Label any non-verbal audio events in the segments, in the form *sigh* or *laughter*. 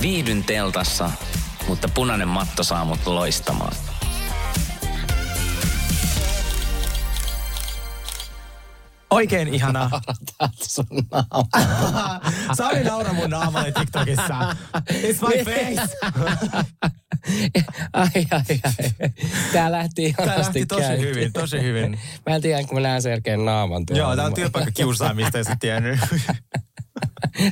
Viihdyn teltassa, mutta punainen matto saa mut loistamaan. Oikein ihana. *laughs* sun naama. Sami naura mun naamalle TikTokissa. It's my face. *laughs* ai, ai, ai. Tää lähti ihanasti Tää lähti tosi käyntiin. hyvin, tosi hyvin. Mä en tiedä, kun mä näen selkeän naaman tuolla. Joo, tää on työpaikka kiusaamista, jos et tiennyt. *laughs*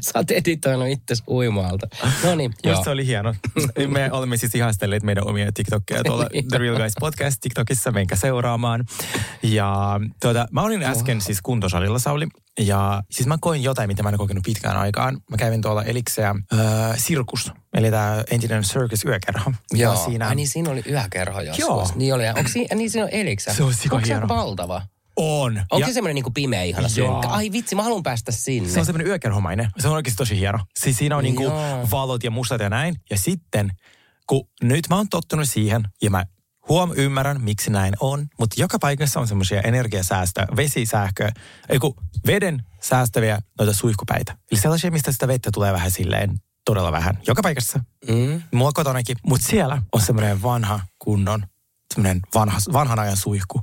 Sä oot editoinut itses uimaalta. No niin, joo. Musta se oli hieno. *laughs* Me olemme siis ihastelleet meidän omia TikTokkeja tuolla The Real Guys Podcast TikTokissa, menkää seuraamaan. Ja tuota, mä olin äsken siis kuntosalilla, Sauli. Ja siis mä koin jotain, mitä mä en kokenut pitkään aikaan. Mä kävin tuolla Elikseä äh, Sirkus, eli tämä entinen Circus yökerho. Joo. Siinä... Ai niin, siinä oli yökerho joskus. Joo. Niin oli. Onko siinä, niin siinä on Eliksä? Se on sika Onko se valtava? On. Onko Ja se semmoinen niinku pimeä ihana synkkä? Ai vitsi, mä haluan päästä sinne. se on semmoinen yökerhomainen. Se on oikeasti tosi hieno. Siis siinä on niinku valot ja mustat ja näin. Ja sitten, kun nyt mä oon tottunut siihen, ja mä huom ymmärrän, miksi näin on, mutta joka paikassa on semmoisia energiasäästö, vesisähkö, ei kun veden säästäviä noita suihkupäitä. Eli sellaisia, mistä sitä vettä tulee vähän silleen todella vähän. Joka paikassa. Mm. Mulla kotonakin. Mutta siellä on semmoinen vanha kunnon semmoinen vanha, vanhan ajan suihku.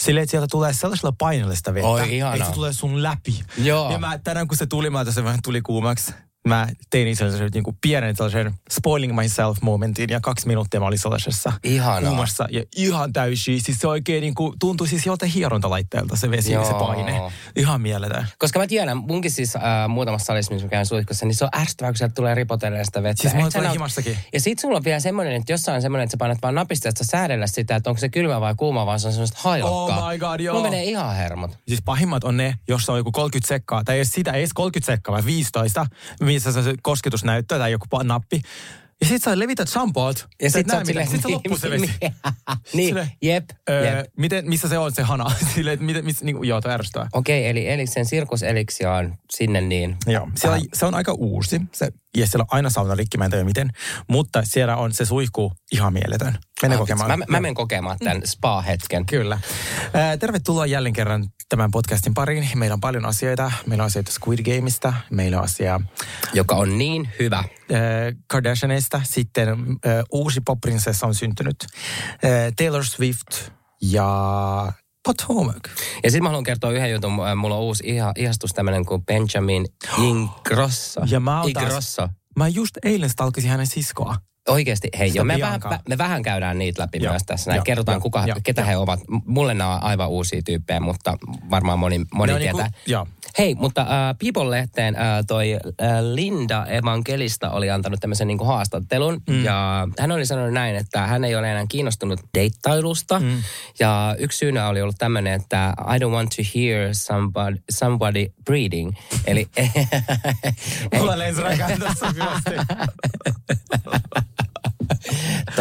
Silleen, että sieltä tulee sellaisella paineella sitä vettä, Oi, ihanaa. että se tulee sun läpi. Joo. Ja mä tänään, kun se tuli, mä tässä vähän tuli kuumaksi. Mä tein sellaisen niin kuin pienen sellaisen spoiling myself momentin ja kaksi minuuttia mä olin sellaisessa Ihanaa. kuumassa ja ihan täysi. Siis se oikein niin kuin, tuntui siis joltain hierontalaitteelta se vesi ja se Joo. paine. Ihan mieletön. Koska mä tiedän, munkin siis äh, muutamassa salissa, missä mä käyn suihkussa, niin se on ärsyttävää, kun sieltä tulee ripotellen sitä vettä. Siis tulee naut- himassakin. Ja sit sulla on vielä semmoinen, että jossain on semmoinen, että sä painat vaan napista, että sä säädellä sitä, että onko se kylmä vai kuuma, vaan se on semmoista hailokkaa. Oh my god, joo. Mulla menee ihan hermot. Siis pahimmat on ne, jossa on joku 30 sekkaa, tai ei sitä, ei edes 30 sekkaa, vaan 15, missä se kosketus näyttää tai joku nappi. Ja sit sä levität shampoot. Ja sit sä oot silleen, sit se loppuu se vesi. *laughs* niin, Silleen, jep, Öö, jep. miten, missä se on se hana? *laughs* Silleen, että miten, missä, niin, kuin, joo, toi ärsyttää. Okei, eli, eli sen sirkuseliksi on sinne niin. Joo, siellä, Vähän- se on aika uusi. Se, ja siellä on aina sauna rikki, mä en tiedä miten. Mutta siellä on se suihku ihan mieletön. Mene Ah, kokemaan. Mä, mä menen kokemaan tämän spa-hetken. Kyllä. Ää, Tervetuloa jälleen kerran tämän podcastin pariin. Meillä on paljon asioita. Meillä on asioita Squid Gameista. Meillä on asiaa Joka on niin hyvä. äh, Kardashianista. Sitten äh, uusi popprinsessa on syntynyt. Äh, Taylor Swift ja Potomac. Ja sitten mä haluan kertoa yhden jutun. Mulla on uusi iha, ihastus tämmöinen kuin Benjamin *gasps* Ingrosso. Ja mä oon taas- Ingrosso. Mä just eilen stalkisin hänen siskoa. Oikeasti, hei, jo, me, vähän, me vähän käydään niitä läpi Joo, myös tässä. Näin joo, kerrotaan, joo, kuka, joo, ketä joo. he ovat. Mulle nämä on aivan uusia tyyppejä, mutta varmaan moni, moni Ne on tietää. niinku- joo. Hei, mutta äh, People-lehteen äh, toi äh, Linda Evangelista oli antanut tämmöisen niin haastattelun. Mm. Ja hän oli sanonut näin, että hän ei ole enää kiinnostunut deittailusta. Mm. Ja yksi syynä oli ollut tämmöinen, että I don't want to hear somebody, somebody breathing. Eli *laughs* Mulla lensi tässä *laughs*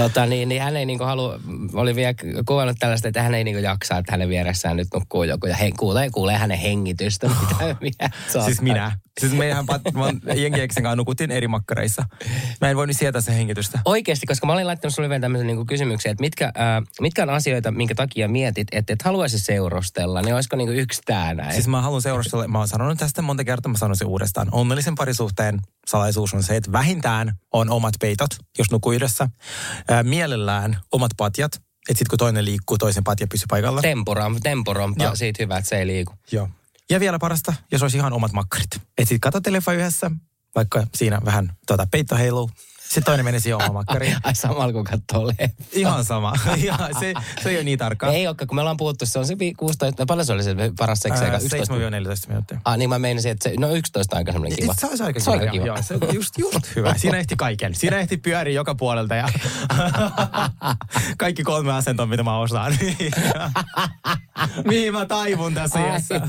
tota, niin, niin hän ei niinku halua, oli vielä kuvannut tällaista, että hän ei niinku jaksaa, että hänen vieressään nyt nukkuu joku ja he, kuulee, kuulee hänen hengitystä. Mitä, mitä Siis minä. Siis meidän pat- mä oon Jengi Eksen kanssa nukuttiin eri makkareissa. Mä en voinut sietää sen hengitystä. Oikeasti, koska mä olin laittanut sulle vielä tämmöisen niinku kysymyksen, että mitkä, äh, mitkä on asioita, minkä takia mietit, että et haluaisi seurustella, niin olisiko niinku yksi tää näin? Siis mä haluan seurustella, mä oon sanonut tästä monta kertaa, mä sanon sen uudestaan. Onnellisen parisuhteen salaisuus on se, että vähintään on omat peitot, jos nukkuu yhdessä. Ää, mielellään omat patjat, että sit kun toinen liikkuu, toisen patja pysyy paikalla. Temporam, temporompa, Joo. siitä hyvä, että se ei liiku. Joo. Ja vielä parasta, jos olisi ihan omat makkarit. Että sit katsotte leffa yhdessä, vaikka siinä vähän tuota, peitto heiluu. Sitten toinen menee siihen omaan makkariin. Ai samalla kun katsoo leffa. Ihan sama. *laughs* Ihan, se, se ei ole niin tarkkaa. Ei olekaan, kun me ollaan puhuttu, se on se vi- 16, paljon se oli se paras seksi? 11 7-14 minuuttia. Ah, niin mä meinasin, että se, no 11 aika semmoinen kiva. Se olisi aika Se on kiva. aika kiva. Joo, se on just, just hyvä. Siinä ehti kaiken. Siinä ehti pyöriä joka puolelta ja *laughs* kaikki kolme asentoa, mitä mä osaan. *laughs* mihin mä taivun tässä Ai, iässä.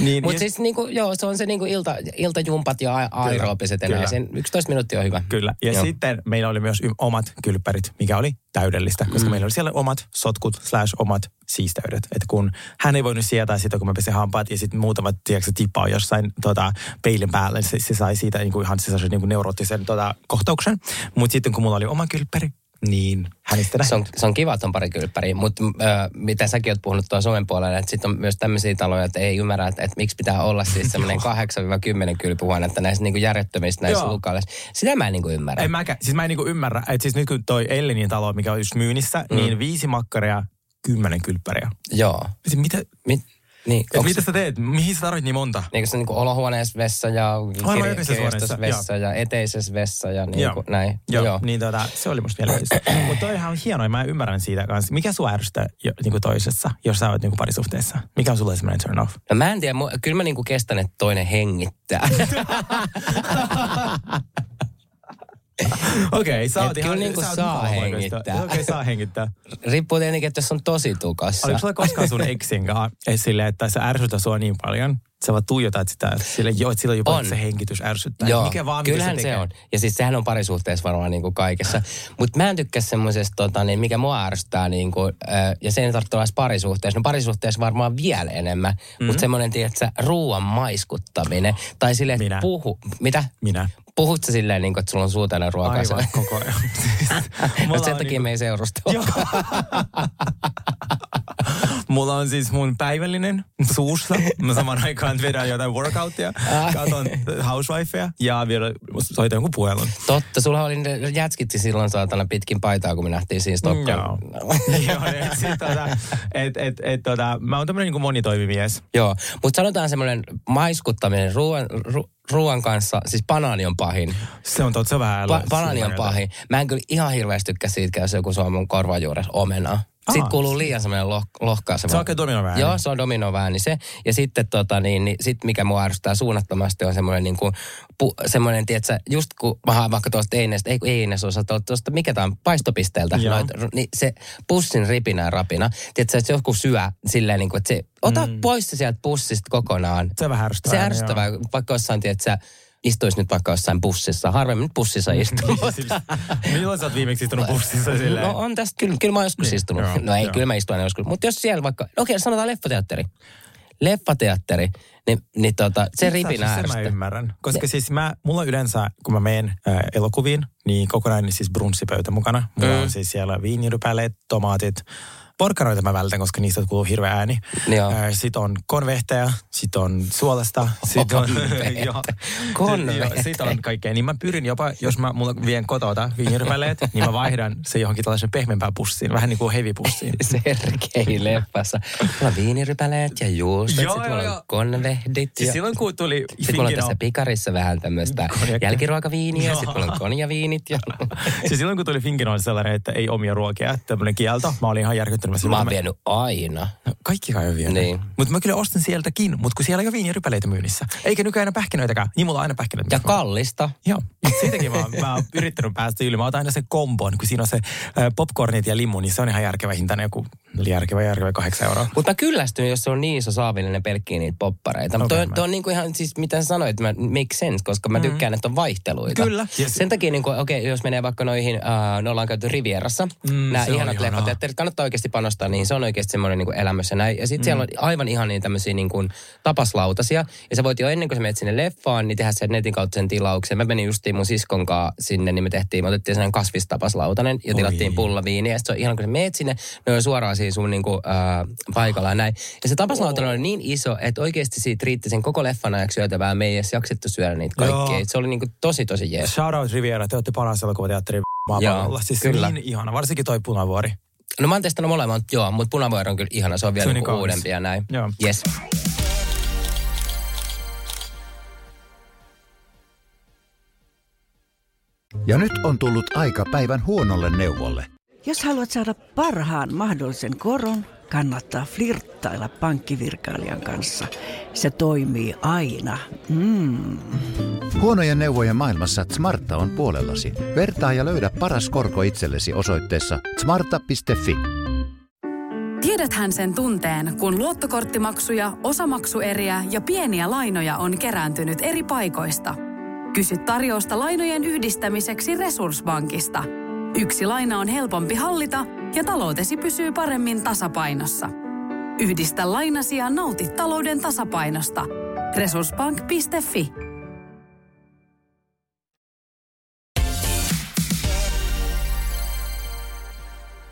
niin, Mutta siis niinku, joo, se on se niinku ilta, iltajumpat ja a- aeroobiset enää. Sen 11 minuuttia on hyvä. Kyllä. Ja Joo. sitten meillä oli myös omat kylppärit, mikä oli täydellistä, koska mm. meillä oli siellä omat sotkut slash omat siisteydet. Että kun hän ei voinut sietää sitä, kun mä pesin hampaat ja sitten muutamat, tiedätkö, tippaa jossain tota, peilin päälle, niin se, se sai siitä niin kuin ihan se niin kuin neuroottisen tota, kohtauksen. Mutta sitten kun mulla oli oma kylppäri, niin hänestä Se on, se on kiva, että on pari kylppäriä, mutta äh, mitä säkin oot puhunut tuolla Suomen puolella, että sitten on myös tämmöisiä taloja, että ei ymmärrä, että, että miksi pitää olla siis *laughs* semmoinen 8-10 kylpyhuonetta näissä niinku järjettömissä näissä lukailla. Sitä mä en niinku ymmärrä. En mäkään, siis mä en niinku ymmärrä, että siis nyt kun toi Ellenin talo, mikä on just myynnissä, mm. niin viisi makkaria, kymmenen kylppäriä. Joo. Siis mitä, Mit, niin, et mitä sä teet? Mihin sä tarvit niin monta? Niin se niinku olohuoneessa vessa ja Aivan kir- kirjastossa vessa ja eteisessä vessa ja niin Joo. kuin näin. Joo, Joo. niin tota, se oli musta mielenkiintoista. *clears throat* Mutta toihan on hienoa, ja mä ymmärrän siitä kanssa. Mikä sua ärsyttää jo, niinku toisessa, jos sä oot niinku parisuhteessa? Mikä on sulle semmoinen turn off? No mä en tiedä, mu- kyllä mä niinku kestän, että toinen hengittää. *laughs* *laughs* *laughs* Okei, sä oot Et kyllä niinku sä oot saa hengittää. Okei, saa hengittää. *laughs* Riippuu tietenkin, että jos on tosi tukassa. Oliko sulla koskaan sun eksin kanssa esille, että se ärsytä sua niin paljon, sä vaan tuijotat sitä, sille, jo, että silloin jopa On. se hengitys ärsyttää. Joo, Mikä vaan, kyllähän se, se, tekee? on. Ja siis sehän on parisuhteessa varmaan niin kuin kaikessa. Mutta mä en tykkää semmoisesta, tota, niin mikä mua ärsyttää, niin kuin, äh, ja se ei tarvitse olla parisuhteessa. No parisuhteessa varmaan vielä enemmän. Mm-hmm. Mutta semmoinen, tiedätkö, ruoan maiskuttaminen. Tai sille, että Minä. puhu. Mitä? Minä. Puhut sä silleen, niin kuin, että sulla on suuteinen ruoka? Aivan koko ajan. *laughs* Mutta sen takia niinku- me ei seurustella. *laughs* Mulla on siis mun päivällinen suussa. Mä saman aikaan vedän jotain workouttia, katon housewifeja ja vielä soitan jonkun puhelun. Totta, sulla oli ne jätskitti silloin saatana pitkin paitaa, kun me nähtiin siinä Stockholm. Joo, et, sit, tota, et, et, et, tota, mä oon tämmönen niin monitoimimies. Joo, mutta sanotaan semmoinen maiskuttaminen ruoan, ru, ruoan kanssa, siis banaani on pahin. Se on totta, se on vähän Pa, älyä- banaani on pahin. Mä en kyllä ihan hirveästi tykkää siitä, jos joku suo mun korvan juuressa omenaa. Sitten kuuluu liian semmoinen loh, lohkaiseva. Se on oikein dominovääni. Joo, se on dominovääni se. Ja sitten tota, niin, niin, sit mikä mua ärsyttää suunnattomasti on semmoinen niin kuin, pu, semmoinen, tiedätkö, just kun mä vaikka tuosta Einestä, ei kun Eines osa tuosta, mikä tämä on, paistopisteeltä, noit, niin se pussin ripinä ja rapina. Tiedätkö, että joku syö silleen niin kuin, että se, ota mm. pois se sieltä pussista kokonaan. Se on vähän ärsyttävää. Se ärsyttävää, vaikka jossain, tiedätkö, istuisi nyt vaikka jossain bussissa. Harvemmin nyt bussissa istuu. *laughs* Siis, milloin sä oot viimeksi istunut bussissa silleen? No on tästä, kyllä, kyllä mä oon joskus Niin, istunut. joo, no ei, joo. kyllä mä istun aina joskus. Mutta jos siellä vaikka, okei sanotaan leffateatteri. Leffateatteri, niin, niin tota, se ripinä Se mä ymmärrän. Koska siis mä, mulla yleensä, kun mä menen äh, elokuviin, niin kokonainen siis brunssipöytä mukana. Mulla Mm. on siis siellä viinirypäleet, tomaatit, porkkanoita mä vältän, koska niistä kuuluu hirveä ääni. Joo. Äh, sit on konvehteja, sit on suolasta, *laughs* sit on... Sit on kaikkea. Niin mä pyrin jopa, jos mä mulla vien kotota viinirypäleet, niin mä vaihdan se johonkin tällaisen pehmeämpään pussiin, vähän niin kuin heavy-pussiin. *laughs* Sergei leffassa. Mulla on viinirypäleet ja juustot, Joo, sitten mulla on konvehdit. Ja... silloin kun tuli Sitten mulla on tässä pikarissa vähän tämmöistä jälkiruokaviiniä, sitten mulla on konjaviinit. Ja... *laughs* Siis silloin kun tuli Finkin oli sellainen, että ei omia ruokia, tämmöinen kielto. Mä olin ihan järkyttynyt. Mä oon mä- vienyt aina. No, kaikki kai on vienyt. Niin. Mutta mä kyllä ostan sieltäkin, mutta kun siellä ei ole viinirypäleitä myynnissä. Eikä nykyään aina pähkinöitäkään. Niin mulla on aina pähkinöitä. Ja kallista. Joo, siitäkin mä, oon- mä oon yrittänyt päästä yli. Mä otan aina sen kombon, kun siinä on se äh, popcornit ja limu, niin se on ihan järkevä hintainen joku, järkevä, järkevä kahdeksan euroa. Mutta mä kyllästyn, jos se on niin iso saavillinen pelkkiä niitä poppareita. Okei, toi, mä- toi on niinku ihan, siis mitä sä sanoit, mä, make sense, koska mä tykkään, että on vaihteluita. Kyllä. Yes. Sen takia, niinku, okei, okay, jos menee vaikka noihin, uh, ne ollaan käyty Rivierassa, Mm, nämä ihanat leffateatterit, kannattaa oikeasti panostaa niihin, se on oikeasti semmoinen elämys ja näin. Ja sitten mm. siellä on aivan ihan niin tämmöisiä niinku tapaslautasia, ja sä voit jo ennen kuin sä menet sinne leffaan, niin tehdä sen netin kautta sen tilauksen. Mä menin justiin mun siskon kanssa sinne, niin me tehtiin, me otettiin sellainen kasvistapaslautanen ja tilattiin Oi. pullaviiniä. Ja se on ihan kun sä meet sinne, ne on suoraan siinä sun niinku, äh, paikalla ja näin. Ja se tapaslautanen oli niin iso, että oikeasti siitä riitti sen koko leffan ajaksi syötävää. Me ei edes jaksettu syödä niitä. Joo. Et Se oli niinku tosi tosi jees. Shout out Riviera, te olette paras elokuvateatteri maapallolla. Siis kyllä. niin ihana, varsinkin toi punavuori. No mä oon testannut molemmat, joo, mutta punavuori on kyllä ihana. Se on vielä Se on niinku niin kaunis. uudempi ja näin. Joo. Yes. Ja nyt on tullut aika päivän huonolle neuvolle. Jos haluat saada parhaan mahdollisen koron, kannattaa flirttailla pankkivirkailijan kanssa. Se toimii aina. Mm. Huonojen neuvojen maailmassa Smarta on puolellasi. Vertaa ja löydä paras korko itsellesi osoitteessa smarta.fi. Tiedäthän sen tunteen, kun luottokorttimaksuja, osamaksueriä ja pieniä lainoja on kerääntynyt eri paikoista. Kysy tarjousta lainojen yhdistämiseksi Resurssbankista. Yksi laina on helpompi hallita ja taloutesi pysyy paremmin tasapainossa. Yhdistä lainasi ja nauti talouden tasapainosta. Resurssbank.fi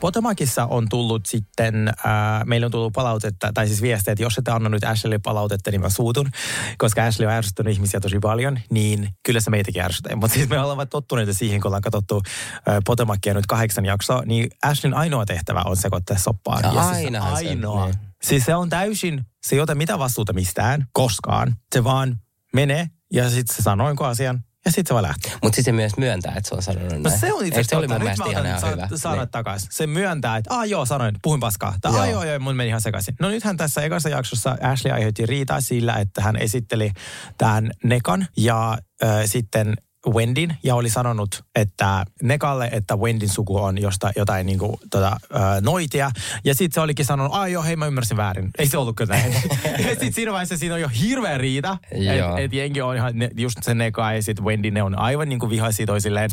Potomacissa on tullut sitten, äh, meillä on tullut palautetta, tai siis viestejä, että jos et anna nyt Ashleylle palautetta, niin mä suutun, koska Ashley on ärsyttänyt ihmisiä tosi paljon, niin kyllä se meitäkin ärsyttää. Mutta siis me ollaan tottuneita siihen, kun ollaan katsottu äh, Potomacia nyt kahdeksan jaksoa, niin Ashleyn ainoa tehtävä on sekoittaa soppaan. Ja ja siis se- ainoa. niin. Siis se on täysin, se ei ota mitään vastuuta mistään, koskaan. Se vaan menee ja sitten se sanoo asian ja sitten se vaan lähtee. Mutta sitten se myös myöntää, että se on sanonut No näin. se on itse Eikö se oli mun. Nyt mielestä mä ihan, otan sa- hyvä. sanat Niin. takaisin. Se myöntää, että ah joo, sanoin, puhuin paskaa. Tai Joo. ah joo, joo, mun meni ihan sekaisin. No nythän tässä ekassa jaksossa Ashley aiheutti riitaa sillä, että hän esitteli tämän Nekan ja äh, sitten Wendin ja oli sanonut, että Nekalle, että Wendin suku on josta, jotain niin kuin, tota, noitia. Ja sitten se olikin sanonut, ai joo, hei mä ymmärsin väärin. Ei se ollutkaan näin. *laughs* ja sitten siinä vaiheessa siinä on jo hirveä riita. Että et jengi on ihan, ne, just se Neka ja sitten Wendy, ne on aivan niin kuin vihaisia toisilleen,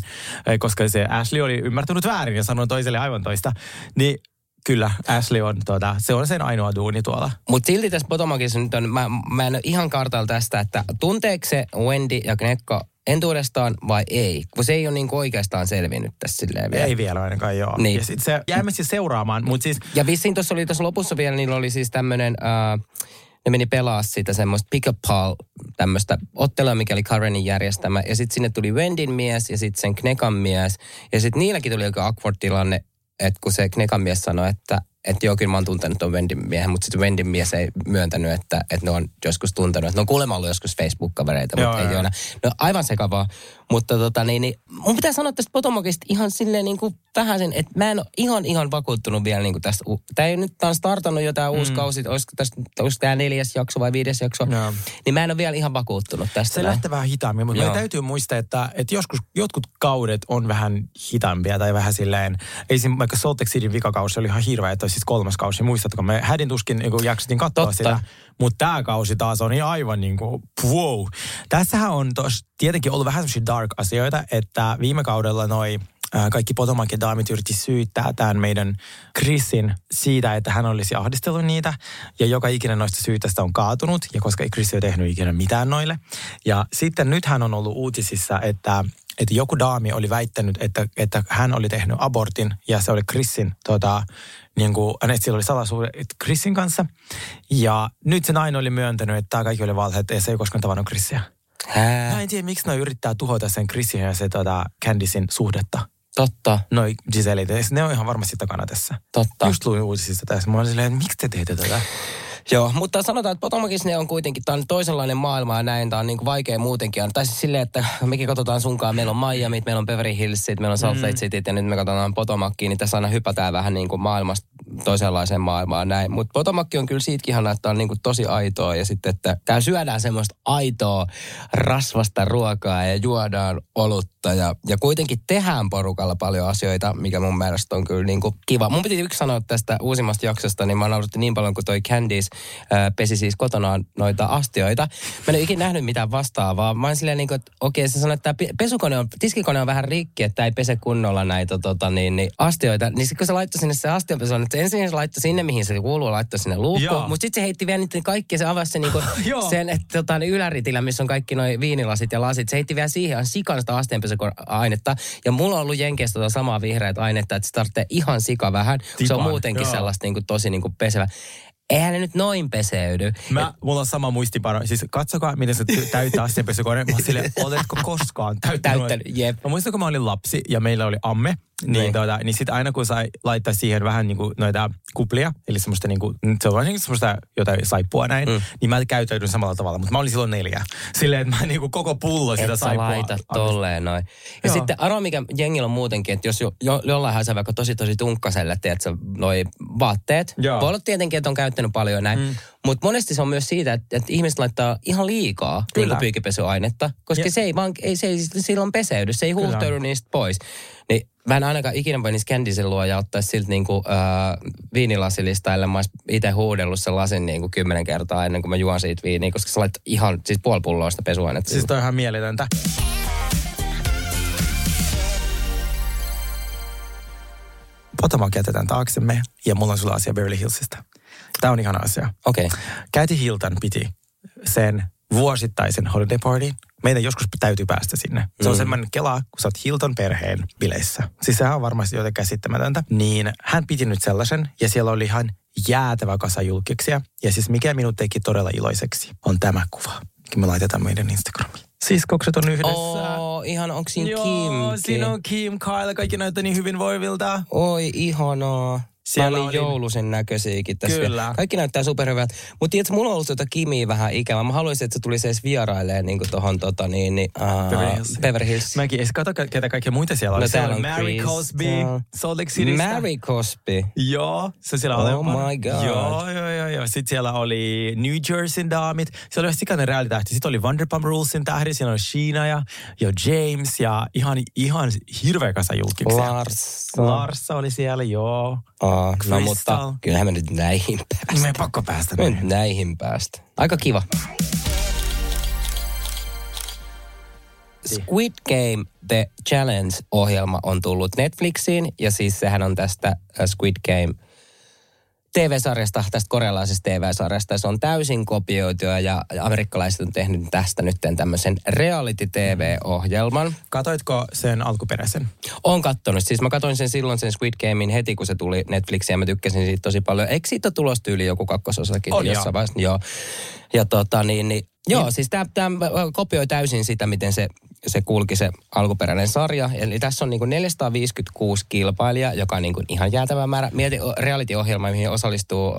koska se Ashley oli ymmärtänyt väärin ja sanoi toiselle aivan toista. Niin kyllä, Ashley on, tota, se on sen ainoa duuni tuolla. Mutta silti tässä Potomacissa nyt on, mä, mä en ole ihan kartalla tästä, että tunteeko se Wendy ja Knekko entuudestaan vai ei? Kun se ei ole niinku oikeastaan selvinnyt tässä silleen vielä. Ei vielä ainakaan, joo. Niin. Ja sitten se jäämme siis seuraamaan, mutta siis Ja vissiin tuossa oli tuossa lopussa vielä, niillä oli siis tämmöinen, äh, ne meni pelaa sitä semmoista pick up pal tämmöistä ottelua, mikä oli Karenin järjestämä. Ja sitten sinne tuli Wendin mies ja sitten sen Knekan mies. Ja sitten niilläkin tuli aika awkward tilanne, että kun se Knekan mies sanoi, että että joo, kyllä mä oon tuntenut tuon Wendin miehen, mutta sitten Wendin mies ei myöntänyt, että, että ne on joskus tuntenut. Että ne on kuulemma ollut joskus Facebook-kavereita, Joo, mutta ei ole. No aivan sekavaa. Mutta tota niin, niin mun pitää sanoa tästä Potomacista ihan silleen niin kuin vähän sen, että mä en ole ihan ihan vakuuttunut vielä niin kuin tästä. Tää ei nyt tää on startannut jo tää uusi kausi, olisiko tästä, olisiko tää neljäs jakso vai viides jakso. Mm. Joo. Niin mä en ole vielä ihan vakuuttunut tästä. se näin. lähtee vähän hitaammin, mutta meidän täytyy muistaa, että, että joskus jotkut kaudet on vähän hitaampia tai vähän silleen, ei vaikka Salt Lake Cityn vikakausi oli ihan hirveä, että siis kolmas kausi, muistatko? Me hädin tuskin niin jaksettiin katsoa Totta. sitä, mutta tämä kausi taas on ihan aivan niin kuin, wow. Tässähän on tos, tietenkin ollut vähän semmoisia dark asioita, että viime kaudella noi kaikki Potomakin daamit yritti syyttää tämän meidän Chrisin siitä, että hän olisi ahdistellut niitä. Ja joka ikinen noista syytästä on kaatunut, ja koska ei Chris ole tehnyt ikinä mitään noille. Ja sitten nyt hän on ollut uutisissa, että, että joku daami oli väittänyt, että, että hän oli tehnyt abortin, ja se oli Chrisin, tota, niin kuin, että sillä oli salasuhde Chrisin kanssa. Ja nyt se nainen oli myöntänyt, että tämä kaikki oli valhe, että se ei koskaan tavannut Chrisiä. Hää, Mä en tiedä, miksi ne yrittää tuhota sen Chrisin ja se tota, Candicein suhdetta. totta, Noi Giselit, ne on ihan varmasti takana tässä. totta. Just luin uutisista tässä. Mä olin silleen, että miksi te teette tätä? Joo, mutta sanotaan, että Potomacissa ne on kuitenkin, tämä on toisenlainen maailma ja näin, tämä on niin kuin vaikea muutenkin. Tai siis silleen, että mekin katsotaan sunkaan, meillä on Miami, meillä on Beverly Hillsit, meillä on Salt Lake City ja nyt me katsotaan Potomacia, niin tässä aina hypätään vähän niin kuin maailmasta toisenlaiseen maailmaan näin. Mutta Potomac on kyllä siitäkin ihana, että on niin kuin tosi aitoa ja sitten, että täällä syödään semmoista aitoa rasvasta ruokaa ja juodaan olutta ja, ja kuitenkin tehdään porukalla paljon asioita, mikä mun mielestä on kyllä niin kuin kiva. Mun piti yksi sanoa tästä uusimmasta jaksosta, niin mä nautin niin paljon, kun toi Candice ää, pesi siis kotonaan noita astioita. Mä en ole ikinä nähnyt mitään vastaavaa. Mä oon silleen niin kuin, että okei, se sanoi, että pesukone on, tiskikone on vähän rikki, että ei pese kunnolla näitä tota, niin, niin, astioita. Niin sitten kun se laittoi sinne se astiopesun, että ensin se laittoi sinne, mihin se kuuluu, laittoi sinne luukkuun. Mutta sitten se heitti vielä niiden kaikki, se avasi se, niinku, *laughs* Joo. sen että, tota, niin yläritillä, missä on kaikki noin viinilasit ja lasit. Se heitti vielä siihen ihan sikan sitä astianpesuainetta. Ja mulla on ollut Jenkeistä tota samaa vihreät ainetta, että se tarvitsee ihan sika vähän. se Tipan, on muutenkin joo. sellaista niinku, tosi niinku, pesevä. Eihän ne nyt noin peseydy. Mä, mulla on sama muistipano. Siis katsokaa, miten se täyttää astianpesukone. Mä oon silleen, oletko koskaan täyttänyt? Täyttänyt, jep. Mä muistan, kun mä olin lapsi ja meillä oli amme, niin, Niin. tota, niin sitten aina kun sai laittaa siihen vähän niin kuin noita kuplia, eli semmoista niin kuin, se on vähän niin semmoista jotain saippua näin, mm. niin mä käyttäydyn samalla tavalla, mutta mä olin silloin neljä. Silleen, että mä niin kuin koko pullo sitä Et sä saippua. laita tolleen noin. Ja Joo. sitten arvo, mikä jengillä on muutenkin, että jos jo, jo, jollain haisee vaikka tosi tosi tunkkaselle, tiedätkö, noi vaatteet. Joo. Voi olla tietenkin, että on käyttänyt paljon näin. Mm. Mutta monesti se on myös siitä, että, että ihmiset laittaa ihan liikaa Kyllä. niin pyykipesuainetta, koska Ja- se ei vaan, ei, se ei sillä on peseydy, se ei huuhtoudu niistä pois. Niin mä en ainakaan ikinä voi niissä Candysin luo ja ottaa siltä niinku, äh, viinilasilista, ellei mä ois itse huudellut sen lasin niinku kymmenen kertaa ennen kuin mä juon siitä viiniä, koska sä lait ihan siis puoli pulloa sitä pesuainetta. Siis toi on ihan mieletöntä. Potomac jätetään taaksemme ja mulla on sulla asia Beverly Hillsista. Tämä on ihana asia. Okei. Okay. Kathy Hilton piti sen vuosittaisen holiday party. Meidän joskus täytyy päästä sinne. Se on Mm. semmoinen kela, kun sä oot Hilton perheen bileissä. Siis sehän on varmasti jotain käsittämätöntä. Niin hän piti nyt sellaisen ja siellä oli ihan jäätävä kasa julkiksia. Ja siis mikä minut teki todella iloiseksi on tämä kuva. Me laitetaan meidän Instagramiin. Siskokset on yhdessä. Oo, ihan onko siinä Joo, Kimkin? siinä on Kim, Kyle, kaikki näyttää niin hyvin voivilta. Oi, ihanaa. Siellä oli oli- joulusen näköisiäkin tässä. Kyllä. Kaikki näyttää superhyvät. Mutta tiedätkö, mulla on ollut tuota Kimiä vähän ikävä. Mä haluaisin, että se tulisi edes vierailemaan niin tohon tota, niin, niin, uh, Beverly Hills. Beverly Hills. Mäkin edes kato, ketä kaikkia muita siellä oli. No, siellä oli on Mary Chris, Cosby, täällä- Salt Lake Citystä. Mary Cosby. Joo, se siellä Oh alempana. my God. Joo, joo, joo, joo. Sitten siellä oli New Jerseyn daamit. Siellä oli sikainen reaalitähti. Sitten oli Vanderpump Rulesin tähdi. Siellä oli Sheena ja, ja James ja ihan, ihan hirveä kasa julkiksia. Larsa. Larsa oli siellä, joo. Aa, no Crystal. mutta kyllähän me nyt näihin päästä. Me ei pakko päästä. Me nyt näihin päästä. Aika kiva. Squid Game The Challenge-ohjelma on tullut Netflixiin ja siis sehän on tästä äh, Squid Game TV-sarjasta, tästä korealaisesta TV-sarjasta. Ja Se on täysin kopioitu ja amerikkalaiset on tehnyt tästä nyt tämmöisen reality-TV-ohjelman. Katoitko sen alkuperäisen? Olen kattonut. Siis mä katsoin sen silloin sen Squid Gamein heti, kun se tuli Netflixiin ja mä tykkäsin siitä tosi paljon. Eikö siitä ole tulossa tyyli joku kakkososakin On, jossain joo. vaiheessa? Joo. Ja tota niin, niin Joo, siis tämä kopioi täysin sitä, miten se, se kulki se alkuperäinen sarja. Eli tässä on niinku 456 kilpailijaa, joka on niinku ihan jäätävä määrä. Mieti reality-ohjelma, mihin osallistuu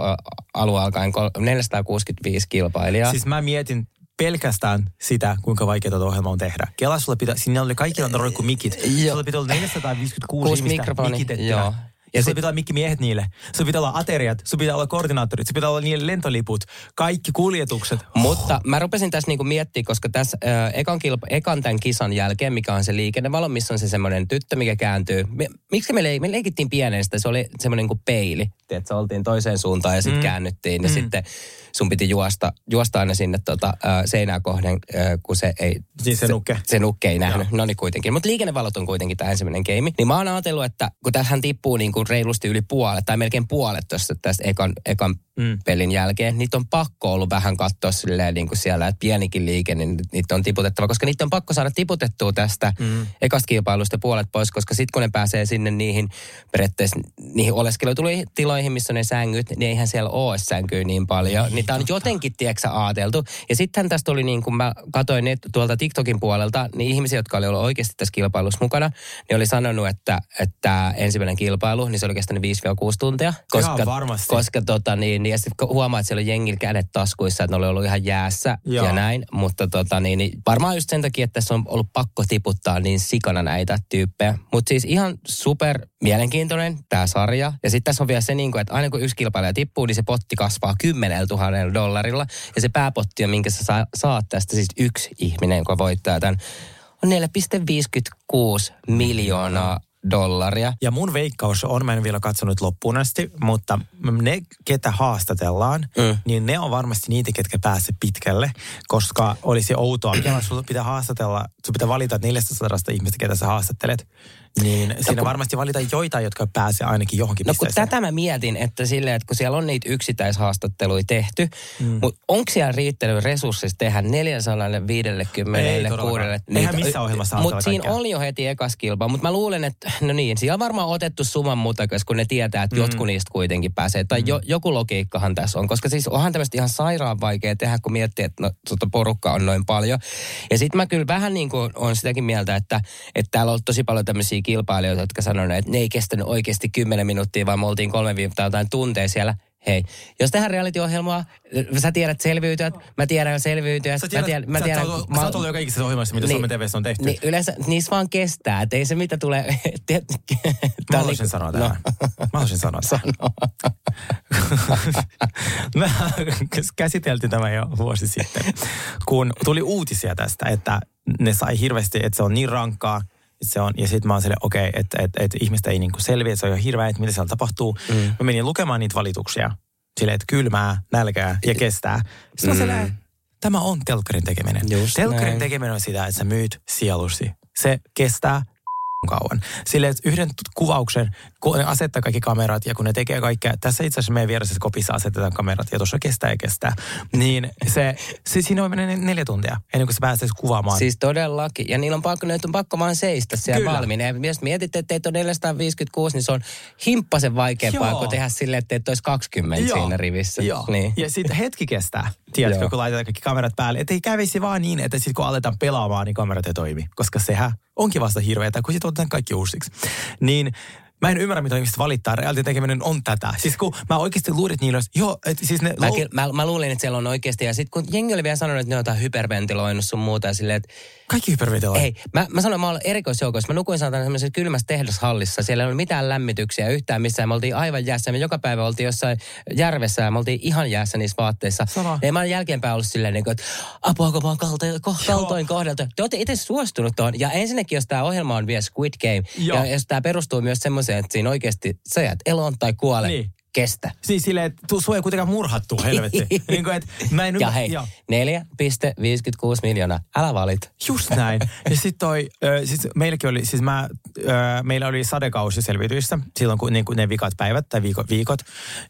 alun alkaen kol- 465 kilpailijaa. Siis mä mietin pelkästään sitä, kuinka vaikea tuota ohjelmaa on tehdä. Kela sulle pitää, sinne oli kaikilla on roikku mikit. Joo. Sulla pitää olla 456 Kuusi ihmistä mikrofoni, mikitettynä. joo. Ja sit- pitää olla mikkimiehet niille. Sulla pitää olla ateriat, sulla pitää olla koordinaattorit, sulla pitää olla niille lentoliput, kaikki kuljetukset. Mutta mä rupesin tässä niinku miettimään, koska tässä äh, ekan, kilpa, ekan tämän kisan jälkeen, mikä on se liikennevalo, missä on se semmoinen tyttö, mikä kääntyy. Me, miksi me, leik, me leikittiin pienestä, se oli semmoinen kuin peili. Tiedätkö, oltiin toiseen suuntaan ja sitten mm. käännyttiin ja mm. sitten sun piti juosta, juosta aina sinne tota, äh, seinää kohden, äh, kun se ei... Siis se nukke. Se nukke ei nähnyt, no niin kuitenkin. Mutta liikennevalot on kuitenkin tämä ensimmäinen keimi. Niin mä oon ajatellut, että kun tähän tippuu niin kuin reilusti yli puolet, tai melkein puolet tuosta tästä ekan, ekan Mm. pelin jälkeen, niitä on pakko ollut vähän katsoa silleen niin kuin siellä, että pienikin liike, niin niitä on tiputettava, koska niitä on pakko saada tiputettua tästä mm. ekasta kilpailusta puolet pois, koska sitten kun ne pääsee sinne niihin periaatteessa niihin oleskelutiloihin, missä on ne sängyt, niin eihän siellä ole sänkyä niin paljon. Niitä on jotenkin, tiedätkö, aateltu. Ja sitten tästä oli niin, kun mä katsoin net, tuolta TikTokin puolelta, niin ihmisiä, jotka oli ollut oikeasti tässä kilpailussa mukana, niin oli sanonut, että, että ensimmäinen kilpailu, niin se oli kestänyt 5-6 tuntia. Koska, Ihan varmasti. koska tota, niin, niin, ja sitten huomaa, että siellä on jengillä kädet taskuissa, että ne oli ollut ihan jäässä Joo. ja näin. Mutta tota, niin, niin, varmaan just sen takia, että tässä on ollut pakko tiputtaa niin sikana näitä tyyppejä. Mutta siis ihan super mielenkiintoinen tämä sarja. Ja sitten tässä on vielä se, niin kuin, että aina kun yksi kilpailija tippuu, niin se potti kasvaa 10 000 dollarilla. Ja se pääpotti on, minkä sä saa, saat tästä siis yksi ihminen, joka voittaa tämän, on 4,56 miljoonaa dollaria. Ja mun veikkaus on, mä en vielä katsonut loppuun asti, mutta ne, ketä haastatellaan, Mm. niin ne on varmasti niitä, ketkä pääsee pitkälle, koska olisi outoa. Sulla pitää haastatella, sun pitää valita 400 ihmistä, ketä sä haastattelet, niin siinä varmasti valita joitain, jotka pääsee ainakin johonkin No kun tätä mä mietin, että silleen, että kun siellä on niitä yksittäishaastatteluja tehty, mm. mutta onko siellä riittänyt resursseista tehdä 450 Ei todellakaan. Eihän missään ohjelmassa Mutta siinä kaikkea. oli jo heti ekas kilpa, mutta mä luulen, että no niin, siellä on varmaan otettu summan mutakas, kun ne tietää, että mm. jotkut niistä kuitenkin pääsee. Tai jo, joku logiikkahan tässä on, koska siis onhan tämmöistä ihan sairaan vaikea tehdä, kun miettii, että no, tota porukka on noin paljon. Ja sitten mä kyllä vähän niin kuin on sitäkin mieltä, että, että täällä on tosi paljon tämmöisiä kilpailijoita, jotka sanoneet, että ne ei kestänyt oikeasti 10 minuuttia, vaan me oltiin kolme viikkoa jotain tunteja siellä. Hei, jos tehdään reality-ohjelmaa, sä tiedät selviytyjät, mä tiedän selviytyjät, Sä tiedät, mä tiedän, mä sä, tiedän, sä, oot- sä oot ollut jo kaikissa ohjelmissa, mitä niin, Suomen TVssä on tehty. Niin yleensä niissä vaan kestää, että ei se mitä tulee... *laughs* Mä haluaisin niinku- sanoa no. tähän. Mä haluaisin sanoa tähän. *laughs* Mä käsiteltiin tämä jo vuosi sitten, kun tuli uutisia tästä, että ne sai hirveästi, että se on niin rankkaa Se on, ja sitten mä oon silleen, okei, okay, että et, et ihmistä ei niinku selviä, että se on jo hirveä, että mitä siellä tapahtuu. Mm. Mä menin lukemaan niitä valituksia. Silleen, että kylmää, nälkää ja kestää. Sitten mm. mä silleen, tämä on telkkarin tekeminen. Just telkkarin näin. tekeminen on sitä, että sä myyt sielusi. Se kestää kauan. Silleen, että yhden kuvauksen, kun ne asettaa kaikki kamerat ja kun ne tekee kaikkea, tässä itse asiassa meidän vieressä kopissa asetetaan kamerat ja tuossa kestää ja kestää, niin se, se siinä on mennyt neljä tuntia ennen kuin sä pääset kuvaamaan. Siis todellakin. Ja niillä on pakko, on pakko vaan seistä siellä Kyllä. valmiina. Ja jos mietit, että teitä on 456, niin se on himppasen vaikeampaa Joo. kuin tehdä silleen, että teitä olisi 20 Joo. siinä rivissä. Joo. Niin. Ja sitten hetki kestää, tiedätkö, Joo. kun laitetaan kaikki kamerat päälle. Että ei kävisi vaan niin, että sitten kun aletaan pelaamaan, niin kamerat ei toimi. Koska sehän onkin vasta hirveätä, kun sitten otetaan kaikki uusiksi. Niin Mä en ymmärrä, mitä ihmiset valittaa. Reality tekeminen on tätä. Siis kun mä oikeasti luulin, että niillä olisi, joo, että siis ne... Mä, ky- mä, mä, luulin, että siellä on oikeasti. Ja sitten kun jengi oli vielä sanonut, että ne on jotain hyperventiloinut sun muuta. Ja silleen, että Kaikki hyperventiloivat. ei, mä, mä sanoin, mä olen erikoisjoukoissa. Mä nukuin saatana semmoisessa kylmässä tehdashallissa. Siellä ei ollut mitään lämmityksiä yhtään missään. Me oltiin aivan jäässä. Me joka päivä oltiin jossain järvessä ja me oltiin ihan jäässä niissä vaatteissa. Sama. Ja mä olen jälkeenpäin ollut silleen, niin kuin, että apua, kun mä oon kaltoin, kaltoin kohdeltu. Te olette itse suostunut tuohon. Ja ensinnäkin, jos tämä ohjelma on vielä Squid Game, Joo. ja jos tämä perustuu myös semmoiseen, että siinä oikeasti sä jäät eloon tai kuole, Niin. kestä. Siis silleen, että sua ei kuitenkaan murhattu, helvetti. *laughs* niin kuin, että mä en Ja hei, joo. 4,56 miljoonaa. Älä valit. Just näin. Ja sitten toi, ö, siis meilläkin oli, siis mä, ö, meillä oli sadekausi selviytyissä, silloin kun, niin kuin ne vikat päivät tai viikot, viikot